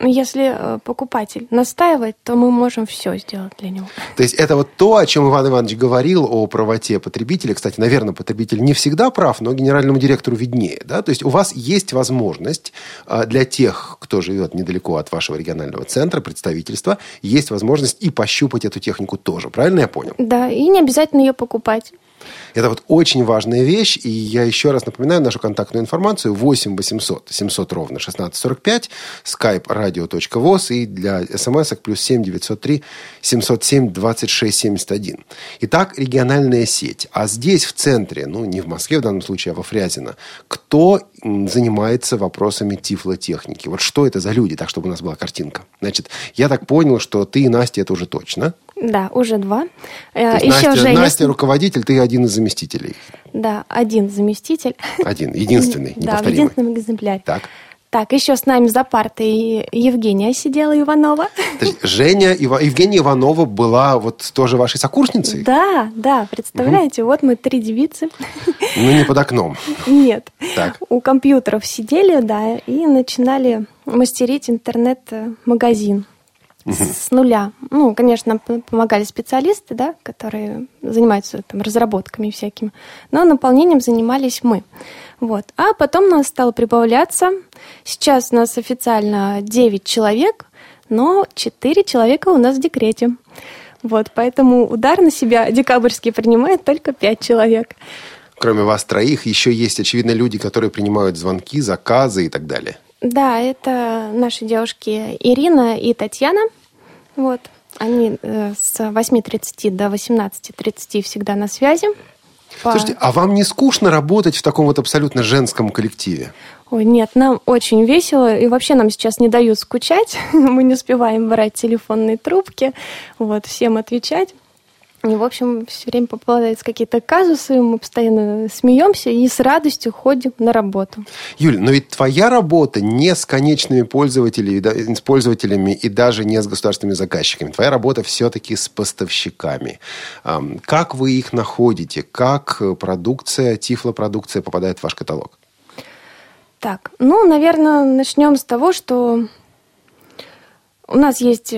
Если э, покупатель настаивает, то мы можем все сделать для него. То есть это вот то, о чем Иван Иванович говорил, о правоте потребителя. Кстати, наверное, потребитель не всегда прав, но генеральному директору виднее. Да? То есть у вас есть возможность э, для тех, кто живет недалеко от вашего регионального центра, представительства, есть возможность и пощупать эту технику тоже. Правильно я понял? Да, и не обязательно ее покупать. Это вот очень важная вещь, и я еще раз напоминаю нашу контактную информацию 8 800 700 ровно 1645, skype radio.voz и для смс плюс 7 903 707 26 71. Итак, региональная сеть. А здесь, в центре, ну, не в Москве в данном случае, а во Фрязино, кто занимается вопросами тифлотехники? Вот что это за люди, так, чтобы у нас была картинка? Значит, я так понял, что ты и Настя, это уже точно. Да, уже два. Э, Еще Настя, Женя. Настя руководитель, ты один из заместителей. Да, один заместитель. Один, единственный, Да, в единственном экземпляре. Так. Так, еще с нами за партой Евгения сидела Иванова. То есть Женя, Ива- Евгения Иванова была вот тоже вашей сокурсницей? Да, да, представляете, вот мы три девицы. Ну, не под окном. Нет. Так. У компьютеров сидели, да, и начинали мастерить интернет-магазин с нуля. Ну, конечно, нам помогали специалисты, да, которые занимаются там разработками всякими, но наполнением занимались мы. Вот. А потом нас стало прибавляться. Сейчас у нас официально 9 человек, но 4 человека у нас в декрете. Вот, поэтому удар на себя декабрьский принимает только 5 человек. Кроме вас троих, еще есть, очевидно, люди, которые принимают звонки, заказы и так далее. Да, это наши девушки Ирина и Татьяна. Вот. Они э, с 8.30 до 18.30 всегда на связи. По- Слушайте, а вам не скучно работать в таком вот абсолютно женском коллективе? Ой, нет, нам очень весело. И вообще нам сейчас не дают скучать. Мы не успеваем брать телефонные трубки, вот, всем отвечать. И, в общем, все время попадаются какие-то казусы, мы постоянно смеемся и с радостью ходим на работу. Юль, но ведь твоя работа не с конечными пользователями, с пользователями и даже не с государственными заказчиками. Твоя работа все-таки с поставщиками. Ам, Как вы их находите? Как э, продукция, тифлопродукция попадает в ваш каталог? Так, ну, наверное, начнем с того, что у нас есть...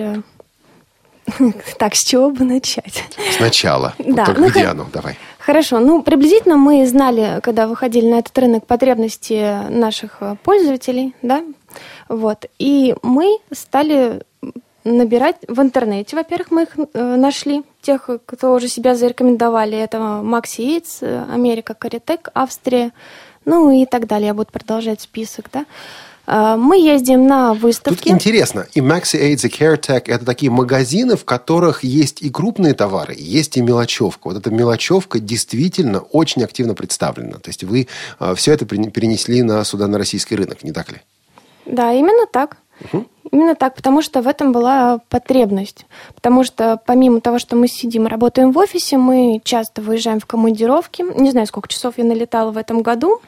Так, с чего бы начать? Сначала. Вот Да, только ну, где ха- оно? Давай. Хорошо, ну, приблизительно мы знали, когда выходили на этот рынок, потребности наших э, пользователей, да, вот, и мы стали набирать в интернете, во-первых, мы их э, нашли, тех, кто уже себя зарекомендовали, это Макси Eats, э, Америка, Каритек, Австрия, ну и так далее, я буду продолжать список, да. А, Мы ездим на Тут выставки. интересно, и Maxi Aid, и CareTech – это такие магазины, в которых есть и крупные товары, есть и мелочевка. Вот эта мелочевка действительно очень активно представлена. То есть вы все это перен- перенесли на сюда, на российский рынок, не так ли? Да, именно так. Именно так, потому что в этом была потребность. Потому что помимо того, что мы сидим и работаем в офисе, мы часто выезжаем в командировки. Не знаю, сколько часов я налетала в этом году,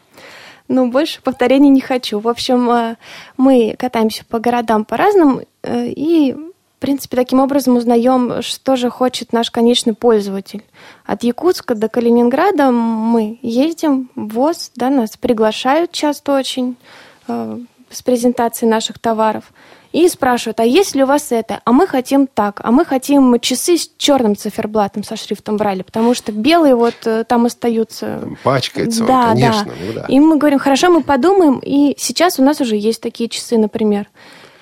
но больше повторений не хочу. В общем, э, мы катаемся по городам по-разному э, и, в принципе, таким образом узнаем, что же хочет наш конечный пользователь. От Якутска до Калининграда мы ездим ВОЗ, да, нас приглашают часто очень э, с презентацией наших товаров и спрашивают, а есть ли у вас это? А мы хотим так, а мы хотим часы с черным циферблатом со шрифтом Брайля, потому что белые вот э, там остаются. Пачкается он, Да, конечно. да. Ну, да. И мы говорим, хорошо, мы подумаем, и сейчас у нас уже есть такие часы, например.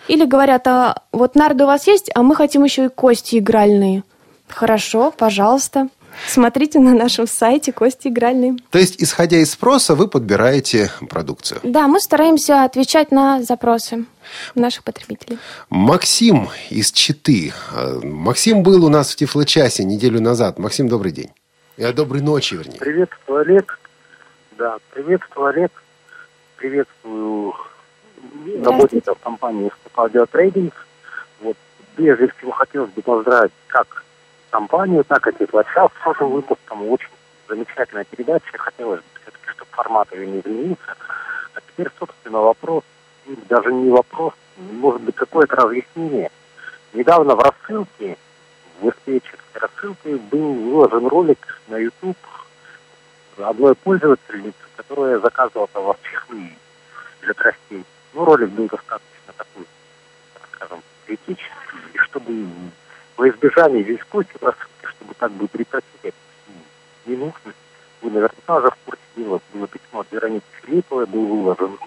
Или говорят, а вот нарды у вас есть, а мы хотим еще и кости игральные. Хорошо, пожалуйста. Смотрите на нашем сайте кости игральные. То есть, исходя из спроса, вы подбираете продукцию. Да, мы стараемся отвечать на запросы наших потребителей. Максим из Читы. Э, Максим был у нас в Тифлочасе неделю назад. Максим, добрый день. Я доброй ночи, вернее. Приветствую, Олег. Да, приветствую, Олег. Приветствую работников компании Audio Trading. Вот, прежде всего, хотелось бы поздравить как компанию, так и Теплочас с этим выпуском. Очень замечательная передача. Хотелось бы все-таки, чтобы формат ее не изменился. А теперь, собственно, вопрос, или даже не вопрос, может быть, какое-то разъяснение. Недавно в рассылке, в диспетчерской рассылке был выложен ролик на YouTube одной пользовательницы, которая заказывала вас чехлы для тростей. Ну, ролик был достаточно такой, так скажем, критический, и чтобы во избежание рассылки, чтобы как бы прекратить эту ненужность, вы наверняка уже в курсе дела, было письмо от Вероники Филипповой, был выложен.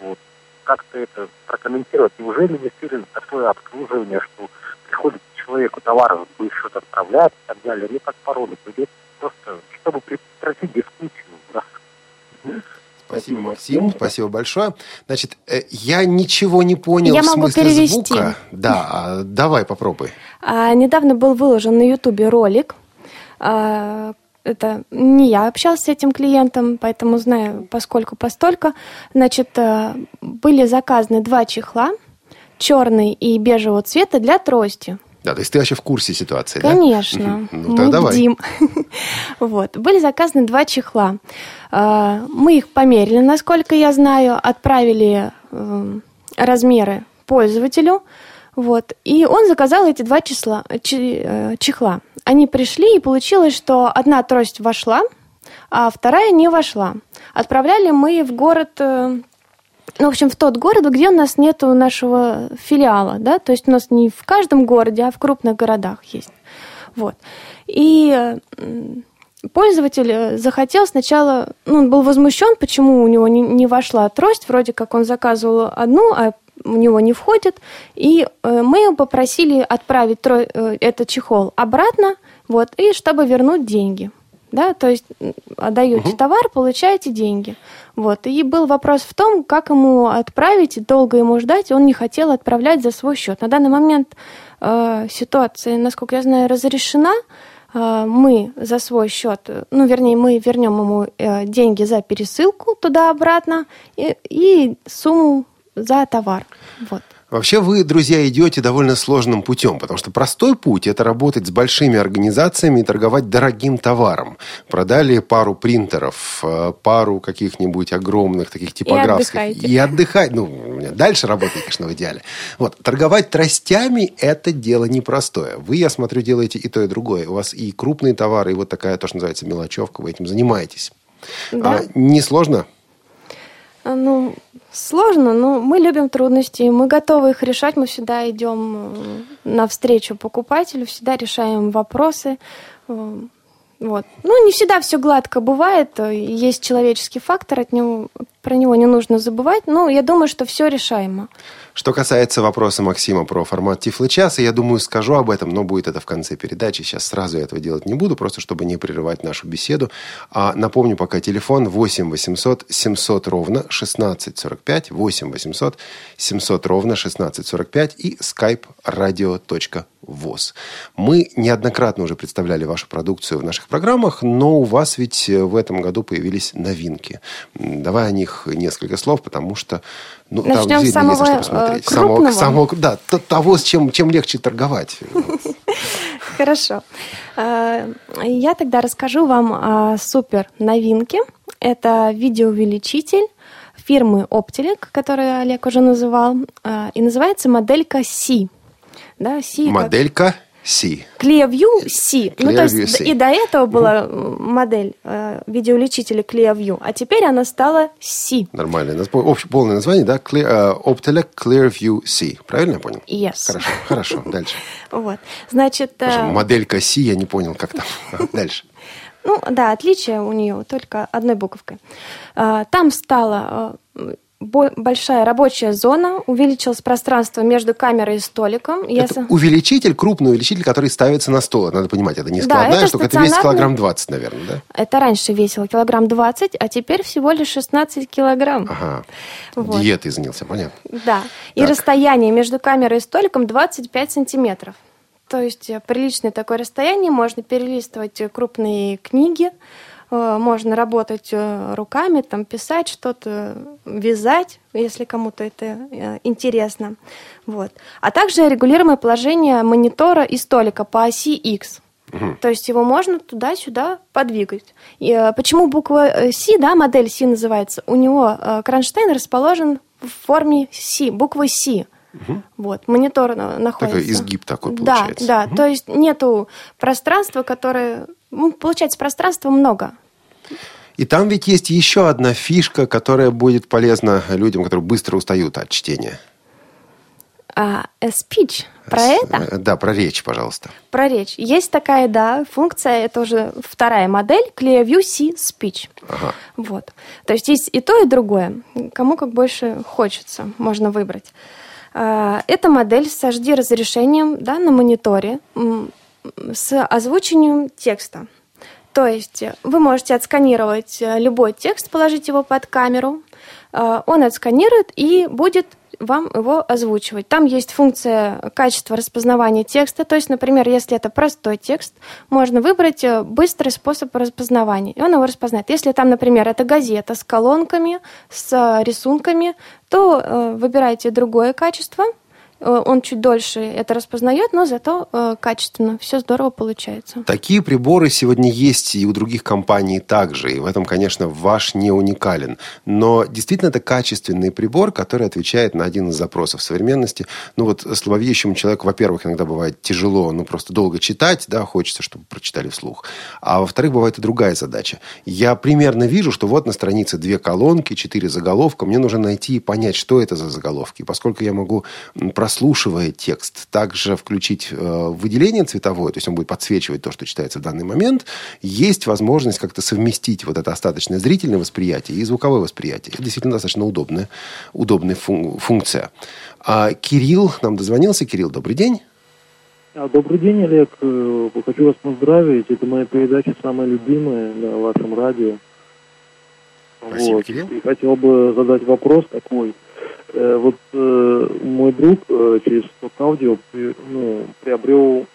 Вот. Как-то это прокомментировать. Неужели действительно такое обслуживание, что приходит человеку товар, будет что-то отправлять и так далее, не как породу, придет просто, чтобы прекратить дискуссию. Да. Спасибо, Максим. Спасибо большое. Значит, э, я ничего не понял Я в могу смысле перевести. звука. Да, а, давай попробуй. А, недавно был выложен на Ютубе ролик. А, это не я общалась с этим клиентом, поэтому знаю поскольку постолько. Значит, а, были заказаны два чехла, черный и бежевого цвета для трости. Да, то есть ты вообще в курсе ситуации, да? Конечно. Ну, тогда давай. бдим. Вот. Были заказаны два чехла. А, Мы их померили, насколько я знаю, отправили эм, размеры пользователю. Вот. И он заказал эти два числа, чи- э, чехла. Они пришли, и получилось, что одна трость вошла, а вторая не вошла. Отправляли мы в город э, ну, в общем, в тот город, где у нас нет нашего филиала, да, то есть у нас не в каждом городе, а в крупных городах есть. Вот. И пользователь э, захотел сначала, ну, он был возмущен, почему у него не, не вошла трость, вроде как он заказывал одну, а у него не входит, и э, мы его попросили отправить тро- э, этот чехол обратно, вот, и чтобы вернуть деньги. Да, то есть отдаете товар, получаете деньги. Вот. И был вопрос в том, как ему отправить, долго ему ждать, он не хотел отправлять за свой счет. На данный момент э, ситуация, насколько я знаю, разрешена. Э, мы за свой счет, ну, вернее, мы вернем ему э, деньги за пересылку туда-обратно и, и сумму за товар. Вот. Вообще вы, друзья, идете довольно сложным путем, потому что простой путь – это работать с большими организациями и торговать дорогим товаром. Продали пару принтеров, э, пару каких-нибудь огромных таких типографских. И отдыхать. Ну, дальше работать, конечно, в идеале. Вот. Торговать тростями – это дело непростое. Вы, я смотрю, делаете и то, и другое. У вас и крупные товары, и вот такая, то, что называется, мелочевка. Вы этим занимаетесь. Да. А, не сложно? А, Ну, сложно, но мы любим трудности, мы готовы их решать. Мы всегда идем э, навстречу покупателю, всегда решаем вопросы. Э, Вот. Ну, не всегда все гладко бывает, э, есть человеческий фактор, от него про него не нужно забывать. Ну, я думаю, что все решаемо. Что касается вопроса Максима про формат Тифло-часа, я думаю, скажу об этом, но будет это в конце передачи. Сейчас сразу я этого делать не буду, просто чтобы не прерывать нашу беседу. А напомню пока телефон 8 800 700 ровно 1645, 8 800 700 ровно 1645 и skype radio.ru ВОЗ. Мы неоднократно уже представляли вашу продукцию в наших программах, но у вас ведь в этом году появились новинки. Давай о них несколько слов, потому что ну, Начнем там с самого есть на что Крупного. Самого, самого, да, того, с чем, чем легче торговать. Хорошо. Э, я тогда расскажу вам о супер новинке. Это видеоувеличитель фирмы Optilec, который Олег уже называл, э, и называется моделька C. Да, C Моделька как... C. ClearView C. Ну, то есть C. и до этого была модель э, видеоувеличителя ClearView, а теперь она стала C. Нормально. Общее полное название, да? Clear, uh, Optelec ClearView C. Правильно я понял? Yes. Хорошо, хорошо. Дальше. Вот. Значит... Э... Моделька C, я не понял, как там. Дальше. Ну, да, отличие у нее только одной буковкой. Э, там стало э, большая рабочая зона, увеличилось пространство между камерой и столиком. Это Я... увеличитель, крупный увеличитель, который ставится на стол. Надо понимать, это не складная да, это штука, это весит килограмм 20, наверное, да? Это раньше весило килограмм 20, а теперь всего лишь 16 килограмм. Ага. Вот. Диета изменился, понятно. Да. И так. расстояние между камерой и столиком 25 сантиметров. То есть э, приличное такое расстояние, можно перелистывать крупные книги, Э, можно работать э, руками, там, писать что-то, вязать, если кому-то это э, интересно. Вот. А также регулируемое положение монитора и столика по оси X. Угу. То есть его можно туда-сюда подвигать. И, почему буква C, да, модель C называется? У него кронштейн расположен в форме C, буквы C. Угу. Вот, монитор находится. Такой изгиб такой получается. Да, да. Угу. То есть нету пространства, которое... Ну, получается, пространства много. И там ведь есть еще одна фишка, которая будет полезна людям, которые быстро устают от чтения. А, a speech. Про а, это? Да, про речь, пожалуйста. Про речь. Есть такая, да, функция, это уже вторая модель, ClearView C Speech. Ага. Вот. То есть есть и то, и другое. Кому как больше хочется, можно выбрать. А, эта модель с HD разрешением да, на мониторе с озвучением текста. То есть вы можете отсканировать э, любой текст, положить его под камеру, э, он отсканирует и будет вам его озвучивать. Там есть функция качества распознавания текста. То есть, например, если это простой текст, можно выбрать э, быстрый способ распознавания, и он его распознает. Если там, например, это газета с колонками, с рисунками, то выбирайте другое качество – Э, он чуть дольше это распознает, но зато э, качественно. Все здорово получается. Такие приборы сегодня есть и у других компаний также. И в этом, конечно, ваш не уникален. Но действительно это качественный прибор, который отвечает на один из запросов современности. Ну вот слабовидящему человеку, во-первых, иногда бывает тяжело, ну просто долго читать, да, хочется, чтобы прочитали вслух. А во-вторых, бывает и другая задача. Я примерно вижу, что вот на странице две колонки, четыре заголовка. Мне нужно найти и понять, что это за заголовки. И поскольку я могу прослушивая текст, также включить э, выделение цветовое, то есть он будет подсвечивать то, что читается в данный момент, есть возможность как-то совместить вот это остаточное зрительное восприятие и звуковое восприятие. Это действительно достаточно удобная, удобная фун- функция. А Кирилл нам дозвонился. Кирилл, добрый день. А, добрый день, Олег. Э, хочу вас поздравить. Это моя передача самая любимая на вашем радио. Спасибо, вот. Кирилл. И хотел бы задать вопрос такой. Э, вот э, мой друг э, через Stock Audio ну, приобрел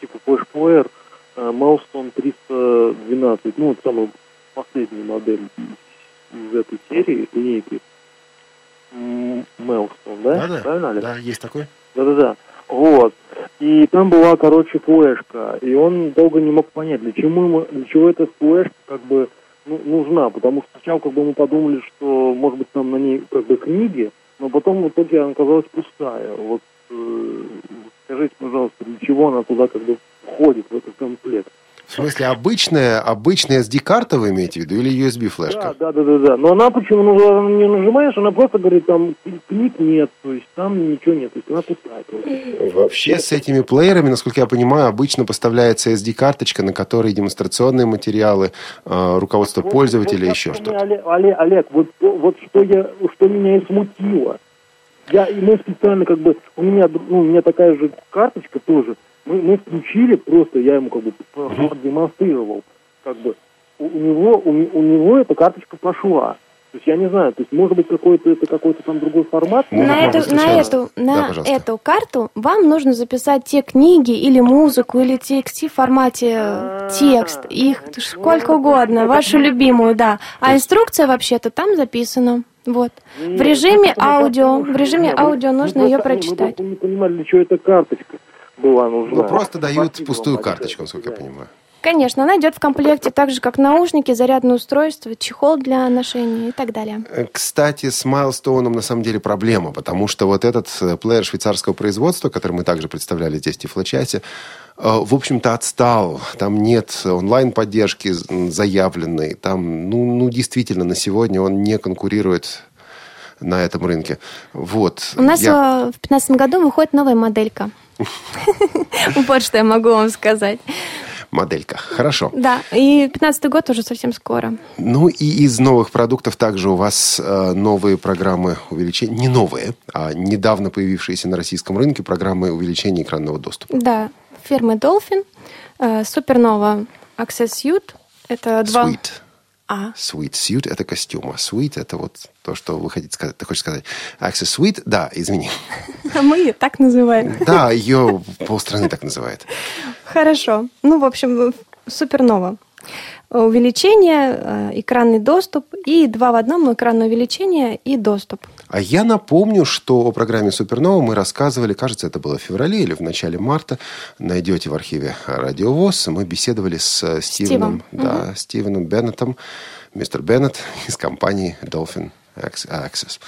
типа Flash Player э, Milestone 312, ну, вот самую последнюю модель из этой серии, линейки. Milestone, да? Да, да. Правильно, Олег? Да, есть такой. Да-да-да. Вот. И там была, короче, флешка. И он долго не мог понять, для чего, для чего эта флешка как бы ну, нужна. Потому что сначала как бы мы подумали, что, может быть, там на ней как бы книги, потом в итоге она оказалась пустая. Вот э, скажите, пожалуйста, для чего она туда как бы входит, в этот комплект? В смысле, обычная, обычная SD-карта вы имеете в виду или USB-флешка? Да, да, да, да, да. Но она почему ну, не нажимаешь, она просто говорит, там книг нет, то есть там ничего нет, то есть она пустая. Вообще с этими плеерами, насколько я понимаю, обычно поставляется SD-карточка, на которой демонстрационные материалы, э, руководство вот, пользователя, вот, еще что-то. Олег, Олег, Олег, вот, вот что, я, что меня и смутило. Я, и мы специально как бы, у меня, ну, у меня такая же карточка тоже, мы, мы включили просто, я ему как бы продемонстрировал, как бы у, у него у, у него эта карточка пошла. То есть я не знаю, то есть может быть какой-то это какой-то там другой формат. На эту на эту на да, эту карту вам нужно записать те книги или музыку или TXT в формате э, текст, их сколько угодно, вашу любимую, да. А инструкция вообще-то там записана. Вот. В режиме аудио, в режиме аудио нужно ее прочитать. Мы не понимали, для чего эта карточка была нужна. Ну, просто дают пустую карточку, насколько я понимаю. Конечно, она идет в комплекте так же, как наушники, зарядное устройство, чехол для ношения и так далее. Э, кстати, с Майлстоуном на самом деле проблема, потому что вот этот э, плеер швейцарского производства, который мы также представляли здесь в Тифлочасе, в общем-то, отстал. Там нет онлайн-поддержки заявленной. Там, ну, ну, действительно, на сегодня он не конкурирует на этом рынке. Вот. У нас я... в 2015 году выходит новая моделька. Вот что я могу вам сказать моделька. Хорошо. Да, и 15 год уже совсем скоро. Ну и из новых продуктов также у вас э, новые программы увеличения, не новые, а недавно появившиеся на российском рынке программы увеличения экранного доступа. Да, фирмы Dolphin, э, Supernova Access Suite. Это два... Sweet. А. Sweet suit – это костюм, а sweet – это вот то, что вы хотите сказать. Ты хочешь сказать Access Suite? Да, извини. Мы ее так называем. Да, ее полстраны так называет. Хорошо. Ну, в общем, супернова. Увеличение, э, экранный доступ и два в одном экранное увеличение и доступ. А я напомню, что о программе Супернова мы рассказывали, кажется, это было в феврале или в начале марта. Найдете в архиве Радиовоз. Мы беседовали с э, Стивеном, Стивом. да, угу. Стивеном Беннетом, мистер Беннет из компании Dolphin Access.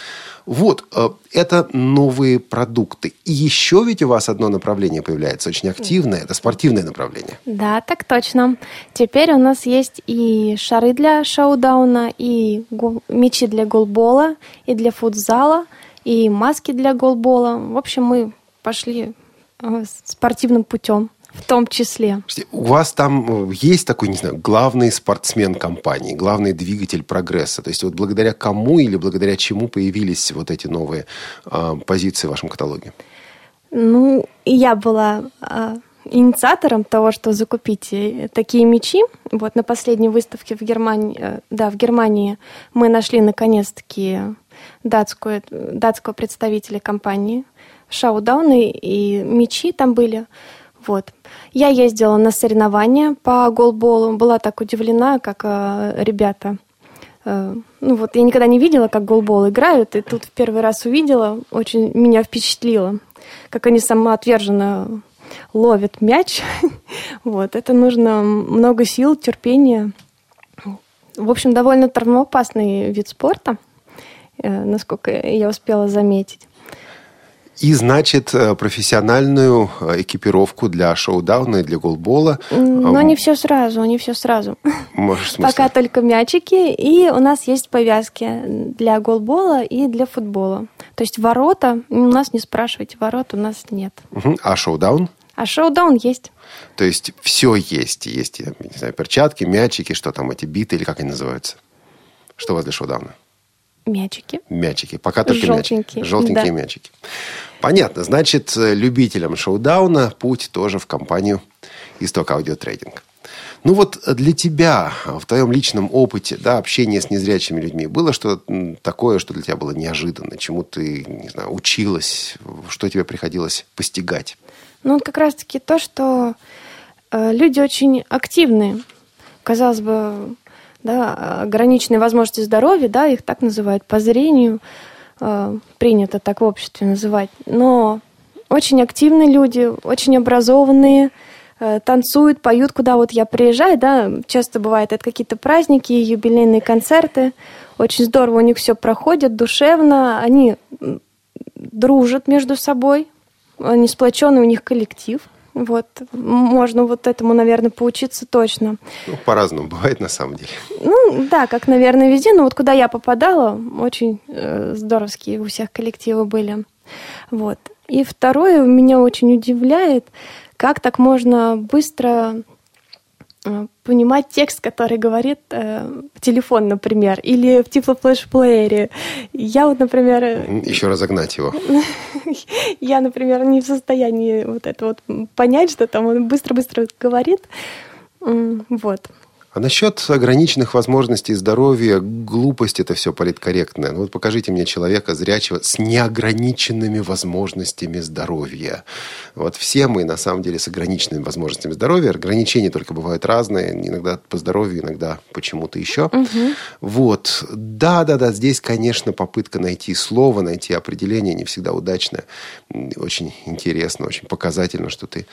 Вот, э, это новые продукты. И еще ведь у вас одно направление появляется, очень активное, это спортивное направление. Да, так точно. Теперь у нас есть и шары для шоу-дауна, и мячи для голбола, и для футзала, и маски для голбола. В общем, мы пошли э, спортивным путем в том числе. У вас там э, есть такой, не знаю, главный спортсмен компании, главный двигатель прогресса? То есть вот благодаря кому или благодаря чему появились вот эти новые э, позиции в вашем каталоге? Ну, я была э, инициатором того, что закупить э, такие мечи. Вот на последней выставке в Германии, э, да, в Германии мы нашли наконец-таки датскую, датского представителя компании Шаудауны и мечи там были. Вот. Я ездила на соревнования по голболу, была так удивлена, как э, ребята. Э, ну вот, я никогда не видела, как голбол играют, и тут в первый раз увидела, очень меня впечатлило, как они самоотверженно ловят мяч. вот, это нужно много сил, терпения. В общем, довольно травмоопасный вид спорта, э, насколько я успела заметить. И, значит, э, профессиональную э, экипировку для шоу-дауна и для голбола. Но не все сразу, не все сразу. Может, Пока только мячики. И у нас есть повязки для голбола и для футбола. То есть ворота, у нас не спрашивайте, ворот у нас нет. А шоу-даун? А шоу-даун есть. То есть все есть. Есть, не знаю, перчатки, мячики, что там, эти биты или как они называются? Что у вас для шоу-дауна? Мячики. Мячики. Пока только Желтенькие. мячики. Желтенькие да. мячики. Понятно. Значит, любителям шоу-дауна путь тоже в компанию Исток Аудиотрейдинг. Ну вот для тебя, в твоем личном опыте, да, общения с незрячими людьми, было что-то такое, что для тебя было неожиданно, чему ты, не знаю, училась, что тебе приходилось постигать? Ну, как раз-таки то, что э, люди очень активные. Казалось бы, да, ограниченные возможности здоровья, да, их так называют по зрению, э, принято так в обществе называть. Но очень активные люди, очень образованные, э, танцуют, поют, куда вот я приезжаю, да, часто бывает это какие-то праздники, юбилейные концерты, очень здорово у них все проходит, душевно, они дружат между собой, они сплоченный у них коллектив, Вот, можно вот этому, наверное, поучиться точно. Ну, по-разному бывает на самом деле. Ну, да, как, наверное, везде. Но вот куда я попадала, очень э, здоровские у всех коллективы были. Вот. И второе, меня очень удивляет, как так можно быстро понимать текст, который говорит э, телефон, например, или в тифлофлеш-плеере. Я вот, например... э, Еще разогнать его. Я, например, не в состоянии вот это вот понять, что там он быстро-быстро говорит. Вот. А насчет ограниченных возможностей здоровья, глупость это все политкорректное. Ну вот покажите мне человека зрячего с неограниченными возможностями здоровья. Вот все мы на самом деле с ограниченными возможностями здоровья. Ограничения только бывают разные. Иногда по здоровью, иногда почему-то еще. Вот. Да, да, да. Здесь, конечно, попытка найти слово, найти определение не всегда удачная. М, Очень интересно, очень показательно, что ты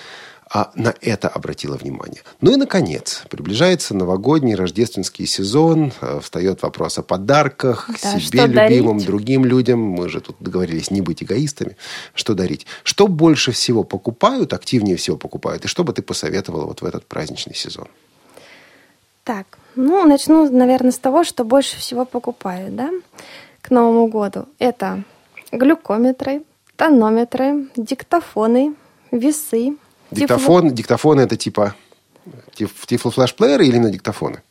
а на это обратила внимание. Ну и, наконец, приближается новогодний рождественский сезон, э, встает вопрос о подарках Да, себе любимым, дарить? другим людям. Мы же тут договорились не быть эгоистами. Что дарить? Что больше всего покупают, активнее всего покупают? И что бы ты посоветовала вот в этот праздничный сезон? Так, ну, начну, наверное, с того, что больше всего покупают, да, к Новому году. Это глюкометры, тонометры, диктофоны, весы. Диктофон, диктофоны это типа тиф- тифлофлешплееры или на диктофоны?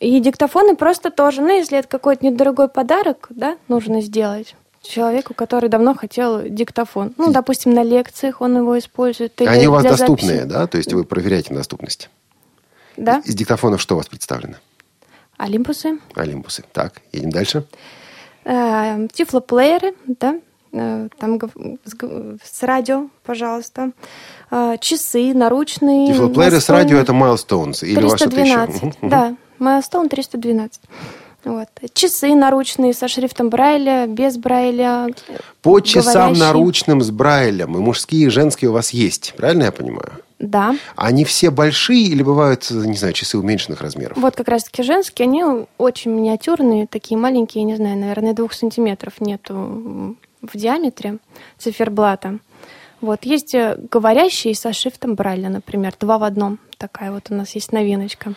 И диктофоны просто тоже, ну, если это какой-то недорогой подарок, да, нужно сделать человеку, который давно хотел диктофон. Ну, допустим, на лекциях он его использует. или Они у вас для доступные, записи. да? То есть вы проверяете доступность. Да, Из диктофонов что у вас представлено? олимпусы. Олимпусы. Так, едем дальше. Э, Тифлоплееры, да, там гов- с, радио, пожалуйста. Э, Часы, наручные. Тифлоплееры с радио это Milestones или что-то еще? 312, да. Milestone 312. Вот. Часы наручные со шрифтом Брайля, без Брайля. По часам говорящие. наручным с Брайлем. И мужские, и женские у вас есть. Правильно я понимаю? Да. Они все большие или бывают, не знаю, часы уменьшенных размеров? Вот как раз-таки женские, они очень миниатюрные, такие маленькие, не знаю, наверное, двух сантиметров нету в диаметре циферблата. Вот. Есть э, говорящие со шрифтом Брайля, например, два в одном. Такая вот у нас есть новиночка.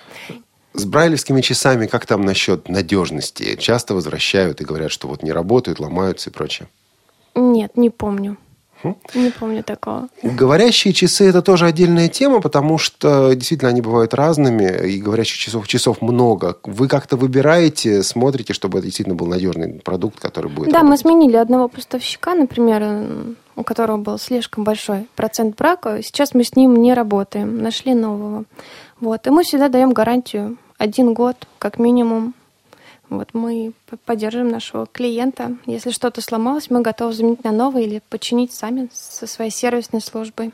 С брайлевскими часами как там насчет надежности? Часто возвращают и говорят, что вот не работают, ломаются и прочее. Нет, не помню. Не помню такого. Говорящие часы это тоже отдельная тема, потому что действительно они бывают разными, и говорящих часов часов много. Вы как-то выбираете, смотрите, чтобы это действительно был надежный продукт, который будет. Да, мы работать. сменили одного поставщика, например, у которого был слишком большой процент брака. Сейчас мы с ним не работаем, нашли нового. Вот. И мы всегда даем гарантию один год, как минимум. Вот мы поддержим нашего клиента. Если что-то сломалось, мы готовы заменить на новый или починить сами со своей сервисной службой.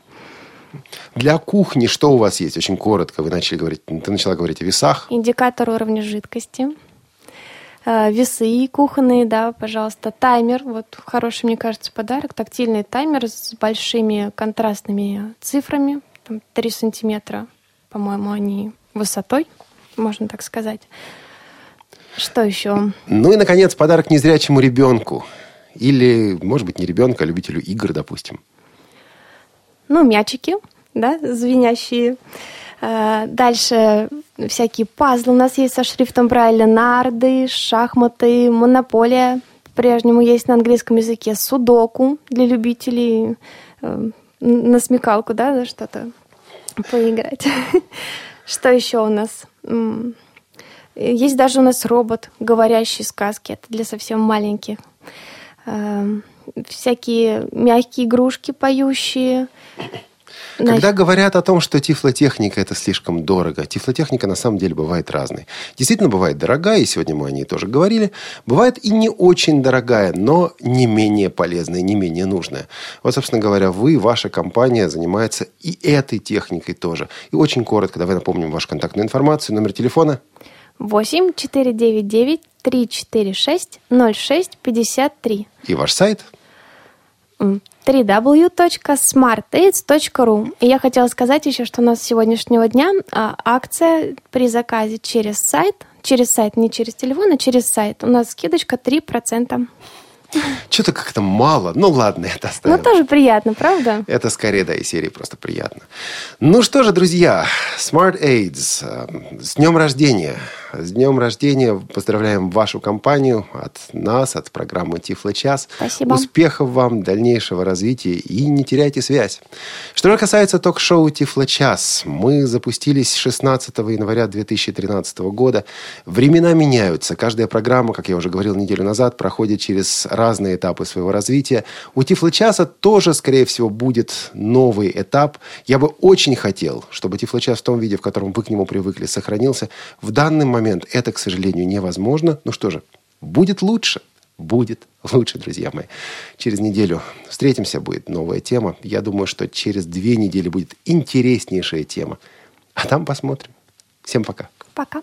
Для кухни что у вас есть? Очень коротко. Вы начали говорить, ты начала говорить о весах. Индикатор уровня жидкости. Э, Весы кухонные, да, пожалуйста. Таймер, вот хороший, мне кажется, подарок. Тактильный таймер с большими контрастными цифрами. Там 3 сантиметра, по-моему, они высотой, можно так сказать. Что еще? Ну и, наконец, подарок незрячему ребенку. Или, может быть, не ребенку, а любителю игр, допустим. Ну, мячики, да, звенящие. Э, Дальше всякие пазлы у нас есть со шрифтом Брайля, нарды, шахматы, монополия. По-прежнему есть на английском языке судоку для любителей э, на смекалку, да, за что-то поиграть. Что еще у нас? Есть даже у нас робот, говорящий сказки. Это для совсем маленьких. Эм, Всякие мягкие игрушки поющие. Когда говорят о том, что тифлотехника это слишком дорого, тифлотехника на самом деле бывает разной. Действительно бывает дорогая, и сегодня мы о ней тоже говорили. Бывает и не очень дорогая, но не менее полезная, не менее нужная. Вот, собственно говоря, вы, ваша компания занимается и этой техникой тоже. И очень коротко, давай напомним вашу контактную информацию, номер телефона. 8 499 346 06 53 И ваш сайт. Www.smartaids.ru И я хотела сказать еще, что у нас с сегодняшнего дня а, акция при заказе через сайт, через сайт, не через телефон, а через сайт. У нас скидочка 3%. Что-то как-то мало. Ну ладно, это оставим. Ну, тоже приятно, правда? Это скорее, да, из серии просто приятно. Ну что же, друзья, Smart AIDS, э, с днем рождения. С днем рождения поздравляем вашу компанию от нас, от программы Тифло Час. Спасибо. Успехов вам, дальнейшего развития и не теряйте связь. Что же касается ток-шоу Тифло Час, мы запустились 16 января 2013 года. Времена меняются. Каждая программа, как я уже говорил неделю назад, проходит через разные этапы своего развития. У Тифло Часа тоже, скорее всего, будет новый этап. Я бы очень хотел, чтобы Тифло Час в том виде, в котором вы к нему привыкли, сохранился. В данный момент это, к сожалению, невозможно. Ну что же, будет лучше. Будет лучше, друзья мои. Через неделю встретимся, будет новая тема. Я думаю, что через две недели будет интереснейшая тема. А там посмотрим. Всем пока. Пока.